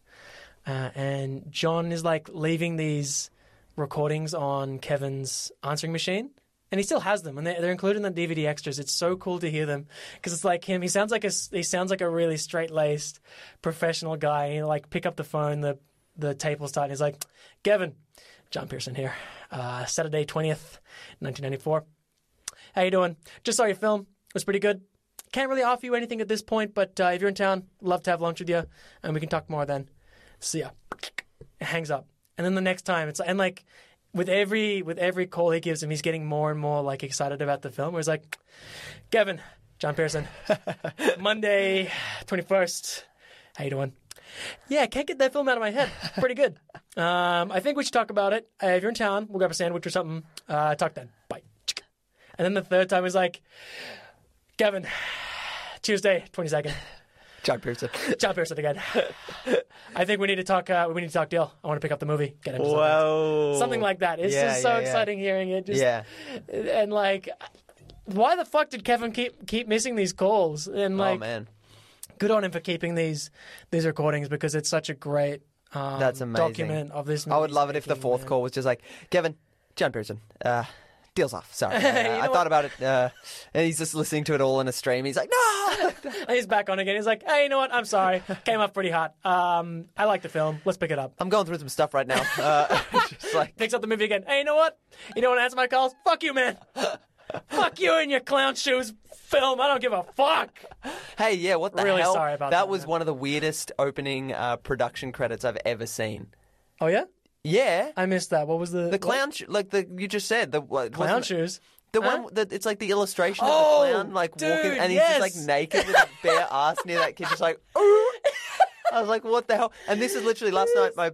Uh, and John is like leaving these recordings on Kevin's answering machine. And he still has them, and they're, they're included in the DVD extras. It's so cool to hear them because it's like him. He sounds like a he sounds like a really straight laced professional guy. He like pick up the phone, the the tape will start. And he's like, "Kevin, John Pierson here, uh, Saturday twentieth, nineteen ninety four. How you doing? Just saw your film. It was pretty good. Can't really offer you anything at this point, but uh, if you're in town, love to have lunch with you, and we can talk more then. See ya." It hangs up, and then the next time it's and like with every with every call he gives him, he's getting more and more like excited about the film. Where he's like, "Kevin, John Pierson, Monday, twenty first. How you doing? Yeah, can't get that film out of my head. Pretty good. Um, I think we should talk about it. Uh, if you're in town, we'll grab a sandwich or something. Uh, talk then. Bye. And then the third time is like, Kevin, Tuesday, twenty second. John Pierson. John Pierson again. I think we need to talk. Uh, we need to talk deal. I want to pick up the movie. Get into something. Whoa. Something like that. It's Yeah, just so yeah, yeah. exciting hearing it. Just, Yeah. And like, why the fuck did Kevin keep keep missing these calls? And like, oh man. good on him for keeping these these recordings because it's such a great um, That's amazing. document of this. I would love it if the fourth man. call was just like, Kevin, John Pierson, uh, deals off. Sorry, Uh, I thought what? about it, uh, and he's just listening to it all in a stream. He's like, no. And he's back on again. He's like, hey, you know what? I'm sorry. Came off pretty hot. Um, I like the film. Let's pick it up. I'm going through some stuff right now. Uh, just like, Picks up the movie again. Hey, you know what? You don't want to answer my calls? Fuck you, man. fuck you and your clown shoes film. I don't give a fuck. hey, yeah, what the Really hell? sorry about that. that, was man. one of the weirdest opening uh, production credits I've ever seen. Oh, yeah? Yeah, I missed that. What was the. the clown, sh- like the you just said, the what, Clown wasn't it- shoes? The Huh? one that it's like the illustration Oh, of the oh, clown like walking, and he's just like naked with a bare ass near that kid, just like. "Ooh." I was like, what the hell? And this is literally last night. My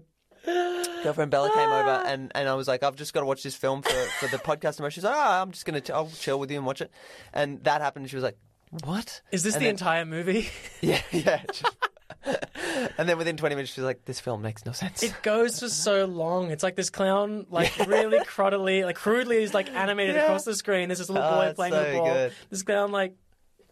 girlfriend Bella came over, and, and I was like, I've just got to watch this film for, for the podcast tomorrow. She's like, oh, I'm just gonna ch- I'll chill with you and watch it. And that happened. And she was like, what? Is this And the then- entire movie? Yeah, yeah. and then within 20 minutes, she's like, this film makes no sense. It goes for so long. It's like this clown, like really cruddily, like crudely, is like animated Yeah. across the screen. There's this little Oh, boy playing so with the ball. good. This clown like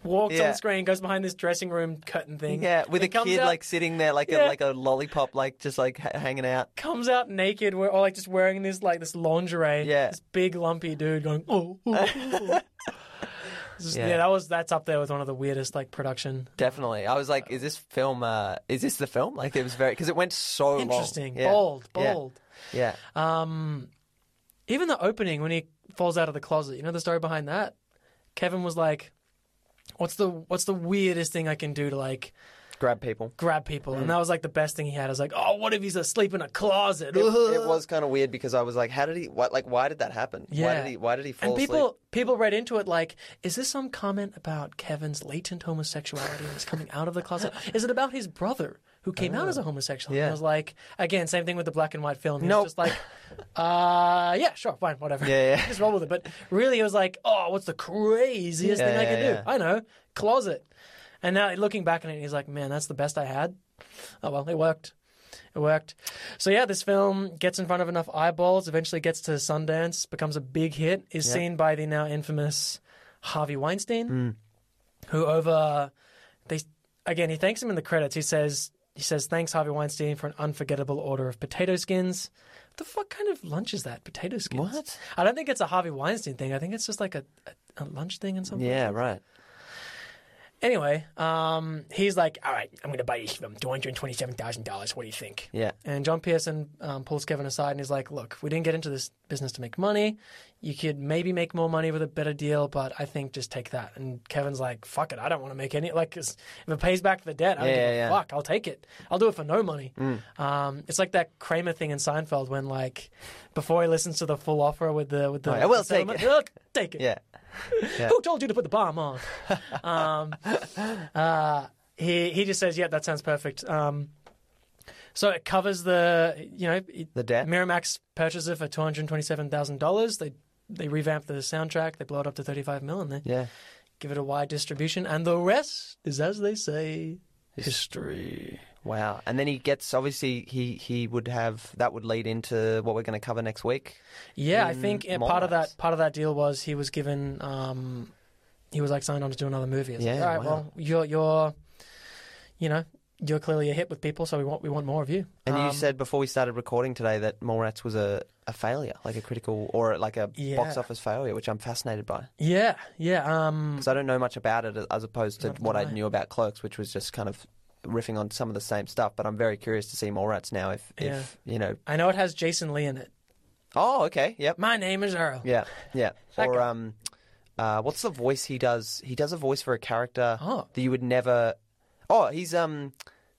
walks Yeah. on screen, goes behind this dressing room curtain thing. yeah, with a kid out- like sitting there, like Yeah. a like a lollipop, like just like ha- hanging out. comes out naked, or like just wearing this like this lingerie. Yeah. this big lumpy dude going oh. oh, oh. oh. Yeah. yeah. that was that's up there with one of the weirdest like production. Definitely. I was like, is this film, uh, is this the film? Like, it was very, because it went so long. Interesting, Yeah. bold, Yeah. bold. Yeah. Um, even the opening when he falls out of the closet. You know the story behind that. Kevin was like, "What's the what's the weirdest thing I can do to like Grab people. grab people?" Mm. And that was like the best thing he had. I was like, "Oh, what if he's asleep in a closet?" It, it was kind of weird because I was like, how did he, what, like, why did that happen? Why Yeah. did he, why did he fall And people asleep? people read into it like, is this some comment about Kevin's latent homosexuality and his coming out of the closet? Is it about his brother who came out as a homosexual? And Oh. Yeah. I was like, again, same thing with the black and white film. He Nope. was just like, uh, yeah, sure, fine, whatever. Yeah, yeah. just roll with it. But really, it was like, oh, what's the craziest Yeah, thing I yeah, can do? yeah. I know, closet. And now looking back on it, he's like, man, that's the best I had. Oh well, it worked. It worked. So yeah, this film gets in front of enough eyeballs, eventually gets to Sundance, becomes a big hit, is Yeah. seen by the now infamous Harvey Weinstein, Hmm. who over they again he thanks him in the credits. He says he says thanks Harvey Weinstein for an unforgettable order of potato skins. What the fuck kind of lunch is that? Potato skins? What? I don't think it's a Harvey Weinstein thing. I think it's just like a, a, a lunch thing and something. Yeah, right. Anyway, um, he's like, all right, I'm going to buy this film, $227,000. What do you think? Yeah. And John Pierson um, pulls Kevin aside and he's like, look, we didn't get into this business to make money. You could maybe make more money with a better deal, but I think just take that. And Kevin's like, fuck it, I don't want to make any. Like, 'cause if it pays back the debt, I don't Yeah, give yeah, a yeah. Mm. fuck. I'll take it. I'll do it for no money. Um, it's like that Kramer thing in Seinfeld when, like, before he listens to the full offer with the with the, Oh, I will the take it. "Look, take it. Yeah. Yeah. Who told you to put the bomb on? um, uh, he he just says, "Yeah, that sounds perfect." Um, so it covers the you know it- The debt? Miramax purchased it for two hundred twenty-seven thousand dollars. They they revamp the soundtrack. They blow it up to thirty-five mil, and they Yeah. give it a wide distribution. And the rest is, as they say, history. Wow. And then he gets, obviously, he, he would have, that would lead into what we're going to cover next week. Yeah, I think part of that part of that deal was he was given um, he was like signed on to do another movie. It's like, Yeah, all right, wow. well, you're you're you know you're clearly a hit with people, so we want we want more of you. And you Um, said before we started recording today that Mallrats was a, a failure, like a critical, or like a Yeah. box office failure, which I'm fascinated by. yeah, yeah, um, Because I don't know much about it as opposed to what I. knew about Clerks, which was just kind of riffing on some of the same stuff. But I'm very curious to see more rats now if, if you know. I know it has Jason Lee in it. Oh, okay. Yep. My name is Earl. Yeah. Yeah. That or guy. um, uh, what's the voice he does? He does a voice for a character Oh. that you would never. Oh, he's um,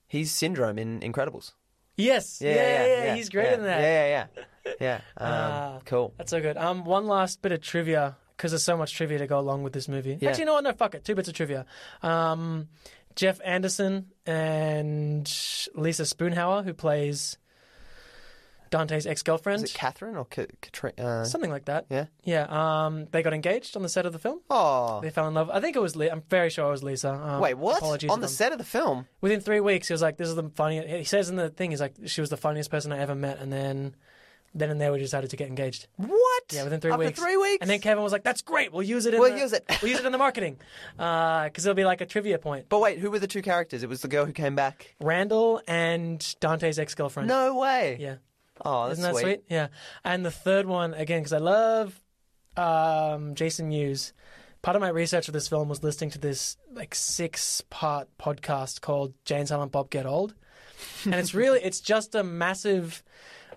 he's Syndrome in Incredibles. Yes, yeah, yeah, yeah, he's great yeah, in that. Yeah, yeah, yeah. Yeah. Um, Ah. cool. That's so good. Um, one last bit of trivia because there's so much trivia to go along with this movie. Yeah. Actually, you know what? No, fuck it. Two bits of trivia. Um, Jeff Anderson and Lisa Spoonauer, who plays Dante's ex-girlfriend, Is it Catherine or Ka-? Uh, something like that. yeah. Yeah. Um, they got engaged on the set of the film. Oh. They fell in love. I think it was. Li- I'm very sure it was Lisa. Um, Wait, what? Apologies On if the I'm- set of the film? Within three weeks, he was like, "This is the funniest." He says in the thing, he's like, "She was the funniest person I ever met," and then, then and there, we decided to get engaged. What? Yeah, within three After weeks. three weeks? And then Kevin was like, "That's great. We'll use it. In We'll the, use it." we'll use it in the marketing, because it'll be like a trivia point." But wait, who were the two characters? It was the girl who came back. Randall and Dante's ex-girlfriend. No way. Yeah. Oh, that's Isn't that sweet. Yeah. And the third one again, because I love, um, Jason Mewes. Part of my research for this film was listening to this like six part podcast called Jay and Silent Bob Get Old, and it's really it's just a massive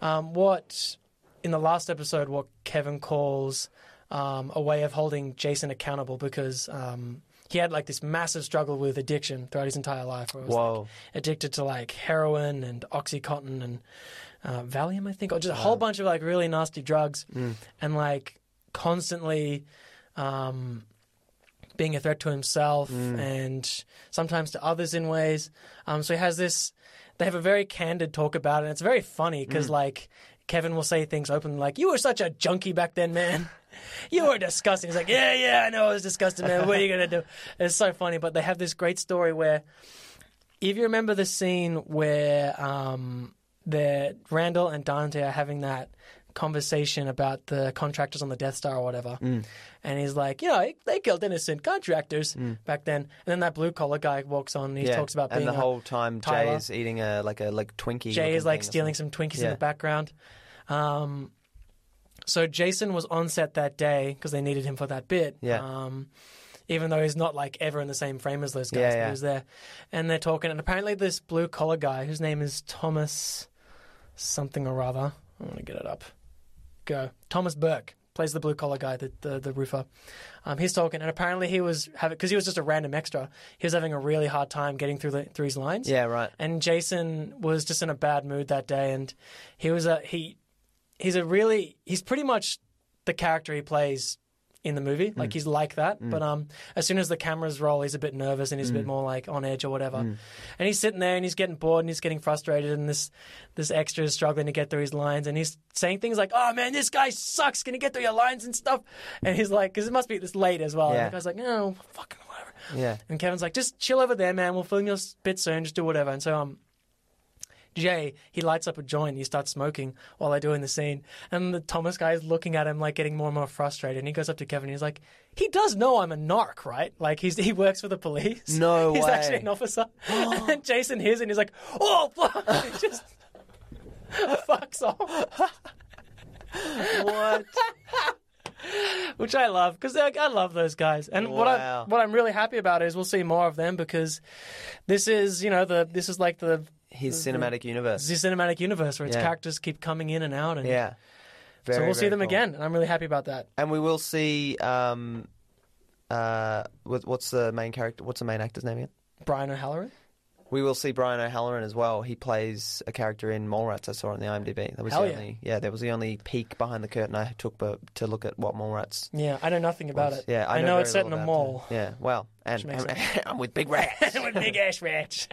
um, what in the last episode what Kevin calls um, a way of holding Jason accountable because um, he had like this massive struggle with addiction throughout his entire life. Where it was, like, addicted to like heroin and oxycontin and uh, Valium, I think, or just a whole bunch of like really nasty drugs, and like constantly um, being a threat to himself and sometimes to others in ways. Um, so he has this. They have a very candid talk about it. and It's very funny because like Kevin will say things openly like, "You were such a junkie back then, man." You were disgusting. He's like, yeah, yeah, I know I was disgusting, man. What are you gonna do? It's so funny, but they have this great story where if you remember the scene where um, the Randall and Dante are having that conversation about the contractors on the Death Star or whatever, Mm. and he's like, you know, they killed innocent contractors back then, and then that blue collar guy walks on and he Mm. yeah. talks about and being the a- whole time Jay is eating a like a like Twinkie. Jay is like stealing some Twinkies in the background. Um, so Jason was on set that day because they needed him for that bit. Yeah. Um, even though he's not like ever in the same frame as those guys, Yeah, but yeah. he was there, and they're talking. And apparently, this blue collar guy, whose name is Thomas something or other, I want to get it up. Go, Thomas Burke plays the blue collar guy, the the, the roofer. Um, he's talking, and apparently he was having because he was just a random extra. He was having a really hard time getting through the through his lines. Yeah, right. And Jason was just in a bad mood that day, and he was a he. He's a really he's pretty much the character he plays in the movie. Like he's like that, but um, as soon as the cameras roll, he's a bit nervous and he's a bit more like on edge or whatever. And he's sitting there and he's getting bored and he's getting frustrated, and this this extra is struggling to get through his lines, and he's saying things like, "Oh man, this guy sucks. Can you get through your lines and stuff?" And he's like, "Because it must be this late as well." Yeah. And the guy's like, "No, fucking whatever." Yeah. And Kevin's like, just chill over there, man. We'll film your bit soon. Just do whatever. And so, um, Jay, he lights up a joint. and He starts smoking while they're doing the scene. And the Thomas guy is looking at him, like, getting more and more frustrated. And he goes up to Kevin and he's like, he does know I'm a narc, right? Like, he's he works for the police. No He's way. actually an officer. and Jason hears it and he's like, oh, fuck. He just fucks off. What? which I love because like, I love those guys. And what I what I'm really happy about is we'll see more of them because this is you know the this is like the His cinematic universe. His cinematic universe where its Yeah. characters keep coming in and out, and Yeah. so Very, we'll see very them cool. again, and I'm really happy about that. And we will see. Um, uh, what- what's the main character? What's the main actor's name again? Brian O'Halloran. We will see Brian O'Halloran as well. He plays a character in Mallrats. I saw on the IMDb. That was Hell the yeah. only yeah. That was the only peek behind the curtain I took to look at what Mallrats. Yeah, I know nothing about was. it. Yeah, I, know, very it's set in little a about mall. it. Yeah, well, and, makes and- I'm with big rats. With big ass rats.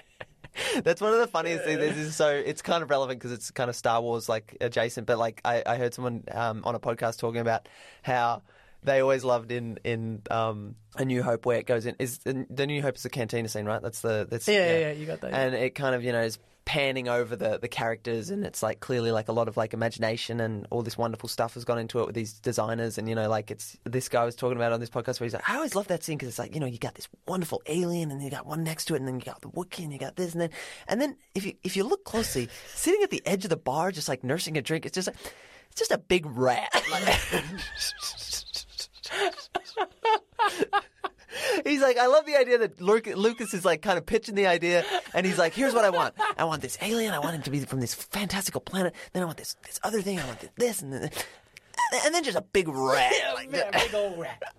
That's one of the funniest things. This is so it's kind of relevant because it's kind of Star Wars like adjacent. But like I, I heard someone um, on a podcast talking about how they always loved in in um, A New Hope where it goes in is the, New Hope is the cantina scene, right? That's the that's Yeah, yeah, yeah, you got that, yeah. And it kind of you know is panning over the the characters and it's like clearly like a lot of like imagination and all this wonderful stuff has gone into it with these designers. And you know like it's this guy was talking about on this podcast where he's like I always love that scene because it's like you know you got this wonderful alien and you got one next to it and then you got the Wookiee and you got this and then and then if you if you look closely sitting at the edge of the bar just like nursing a drink it's just like it's just a big rat He's like, I love the idea that Lucas is like kind of pitching the idea, and he's like, "Here's what I want. I want this alien. I want him to be from this fantastical planet. Then I want this this other thing. I want this, this and then, and then just a big rat, like, Yeah, big old rat.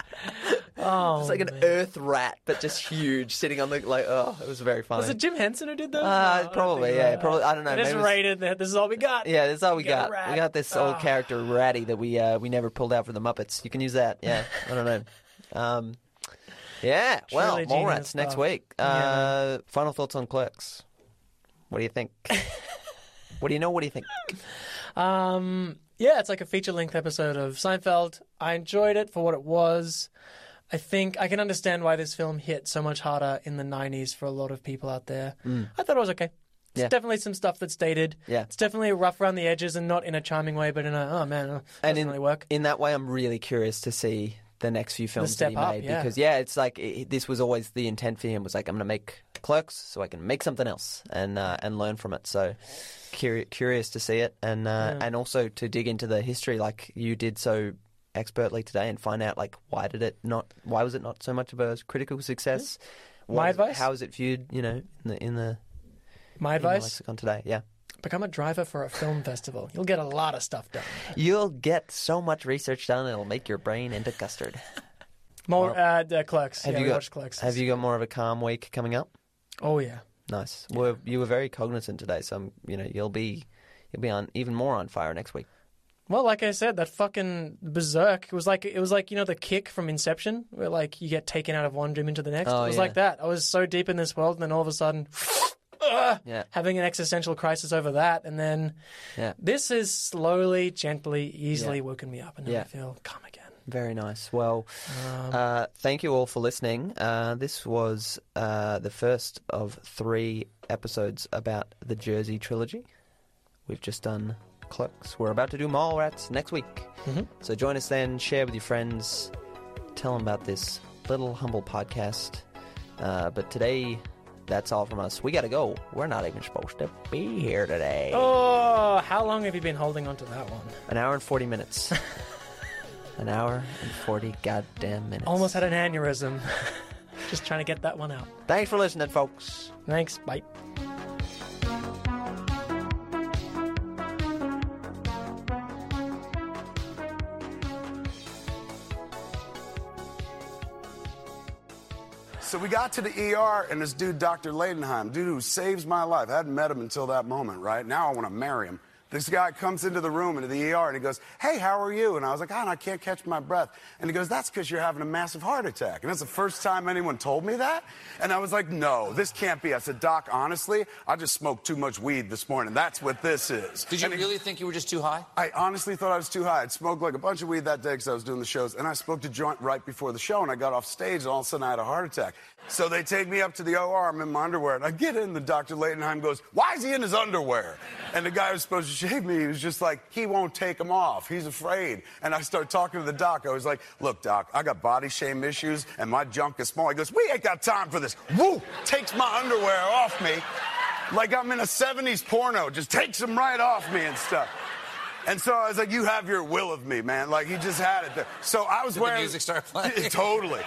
Oh, it's like an Earth rat, but just huge, sitting on the like. Oh, it was very funny. was it Jim Henson who did those? Uh, No, probably, yeah, so. probably. I don't know. It is maybe it was- rated. that This is all we got. Yeah, this is all we Get a got. We got this old Ah. character Ratty that we uh, we never pulled out for the Muppets. You can use that. Yeah, I don't know. Um, yeah, well, rats next stuff. week. Uh, Final thoughts on Clerks. What do you think? what do you know? What do you think? Um, yeah, it's like a feature length episode of Seinfeld. I enjoyed it for what it was. I think I can understand why this film hit so much harder in the 90s for a lot of people out there. I thought it was okay. It's Yeah. definitely some stuff that's dated. Yeah. It's definitely rough around the edges and not in a charming way, but in a, oh man, it And doesn't in really work. in that way, I'm really curious to see the next few films that he up, made yeah. because yeah, it's like it, this was always the intent for him was like I'm going to make Clerks so I can make something else and uh, and learn from it. So curi- curious to see it and uh, and also to dig into the history like you did so expertly today and find out like why did it not? Why was it not so much of a critical success? My What- advice? How is it viewed? You know, in the in the, My advice: lexicon today. Yeah, become a driver for a film festival. You'll get a lot of stuff done. you'll get so much research done it'll make your brain into custard. More uh, the Clerks. Have yeah, you got Clerks. Have you got more of a calm week coming up? Oh yeah. Nice. Well, you were very cognizant today, so um, you know you'll be you'll be on even more on fire next week. Well, like I said, that fucking berserk it was like it was like you know the kick from Inception, where like you get taken out of one dream into the next. Oh, it was yeah. like that. I was so deep in this world, and then all of a sudden, Yeah. having an existential crisis over that, and then Yeah. this has slowly, gently, easily Yeah. woken me up, and now. I feel calm again. Very nice. Well, Um, uh, thank you all for listening. Uh, this was uh, the first of three episodes about the Jersey trilogy. We've just done Clerks. We're about to do Mall Rats next week. Mhm. So join us then, share with your friends, tell them about this little humble podcast. Uh, but today, that's all from us. We got to go. We're not even supposed to be here today. Oh, how long have you been holding on to that one? An hour and 40 minutes. An hour and 40 goddamn minutes. Almost had an aneurysm. Just trying to get that one out. Thanks for listening, folks. Thanks. Bye. Got to the ER, and this dude, Dr. Leidenheim, dude who saves my life. I hadn't met him until that moment, right? Now I want to marry him. This guy comes into the room, into the ER, and he goes, Hey, how are you? And I was like, Oh, I can't catch my breath. And he goes, That's because you're having a massive heart attack. And that's the first time anyone told me that. And I was like, No, this can't be. I said, Doc, honestly, I just smoked too much weed this morning. That's what this is. Did you And he- really think you were just too high? I honestly thought I was too high. I'd smoked like a bunch of weed that day because I was doing the shows, and I smoked a joint right before the show, and I got off stage, and all of a sudden I had a heart attack. So they take me up to the OR. I'm in my underwear, and I get in. The Dr. Leidenheim goes, "Why is he in his underwear?" And the guy who's supposed to shave me, he was just like, "He won't take them off. He's afraid." And I start talking to the doc. I was like, "Look, doc, I got body shame issues, and my junk is small." He goes, "We ain't got time for this." Woo! Takes my underwear off me. Like I'm in a 70s porno, just takes them right off me and stuff. And so I was like, "You have your will of me, man." Like he just had it there. So I was Did the music start playing? totally.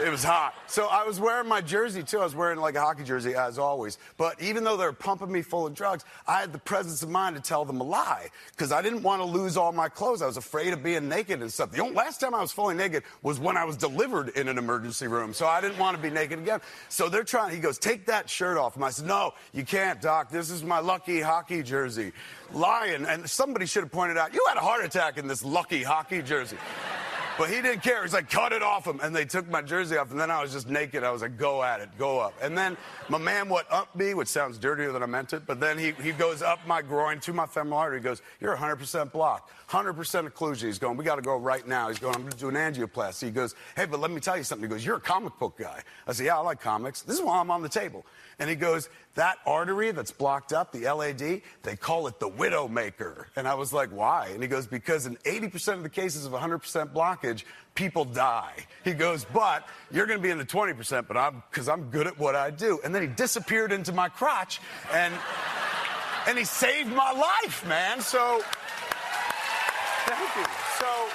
It was hot. So I was wearing my jersey too. I was wearing like a hockey jersey as always. But even though they were pumping me full of drugs, I had the presence of mind to tell them a lie because I didn't want to lose all my clothes. I was afraid of being naked and stuff. The only, last time I was fully naked was when I was delivered in an emergency room. So I didn't want to be naked again. So they're trying. He goes, "Take that shirt off." And I said, "No, you can't, doc. This is my lucky hockey jersey." Lying. And somebody should have pointed out, "You had a heart attack in this lucky hockey jersey." But he didn't care. He's like, cut it off him. And they took my jersey off, and then I was just naked. I was like, go at it, go up. And then my man went up me, which sounds dirtier than I meant it, but then he, he goes up my groin to my femoral artery. He goes, you're 100% blocked, 100% occlusion. He's going, we got to go right now. He's going, I'm going to do an angioplasty. He goes, hey, but let me tell you something. He goes, you're a comic book guy. I said, yeah, I like comics. This is why I'm on the table. And he goes, that artery that's blocked up, the LAD, they call it the widow maker. And I was like, why? And he goes, because in 80% of the cases of 100% blockage, people die. He goes, but you're going to be in the 20%, but I'm, because I'm good at what I do. And then he disappeared into my crotch and, and he saved my life, man. So, thank you. So,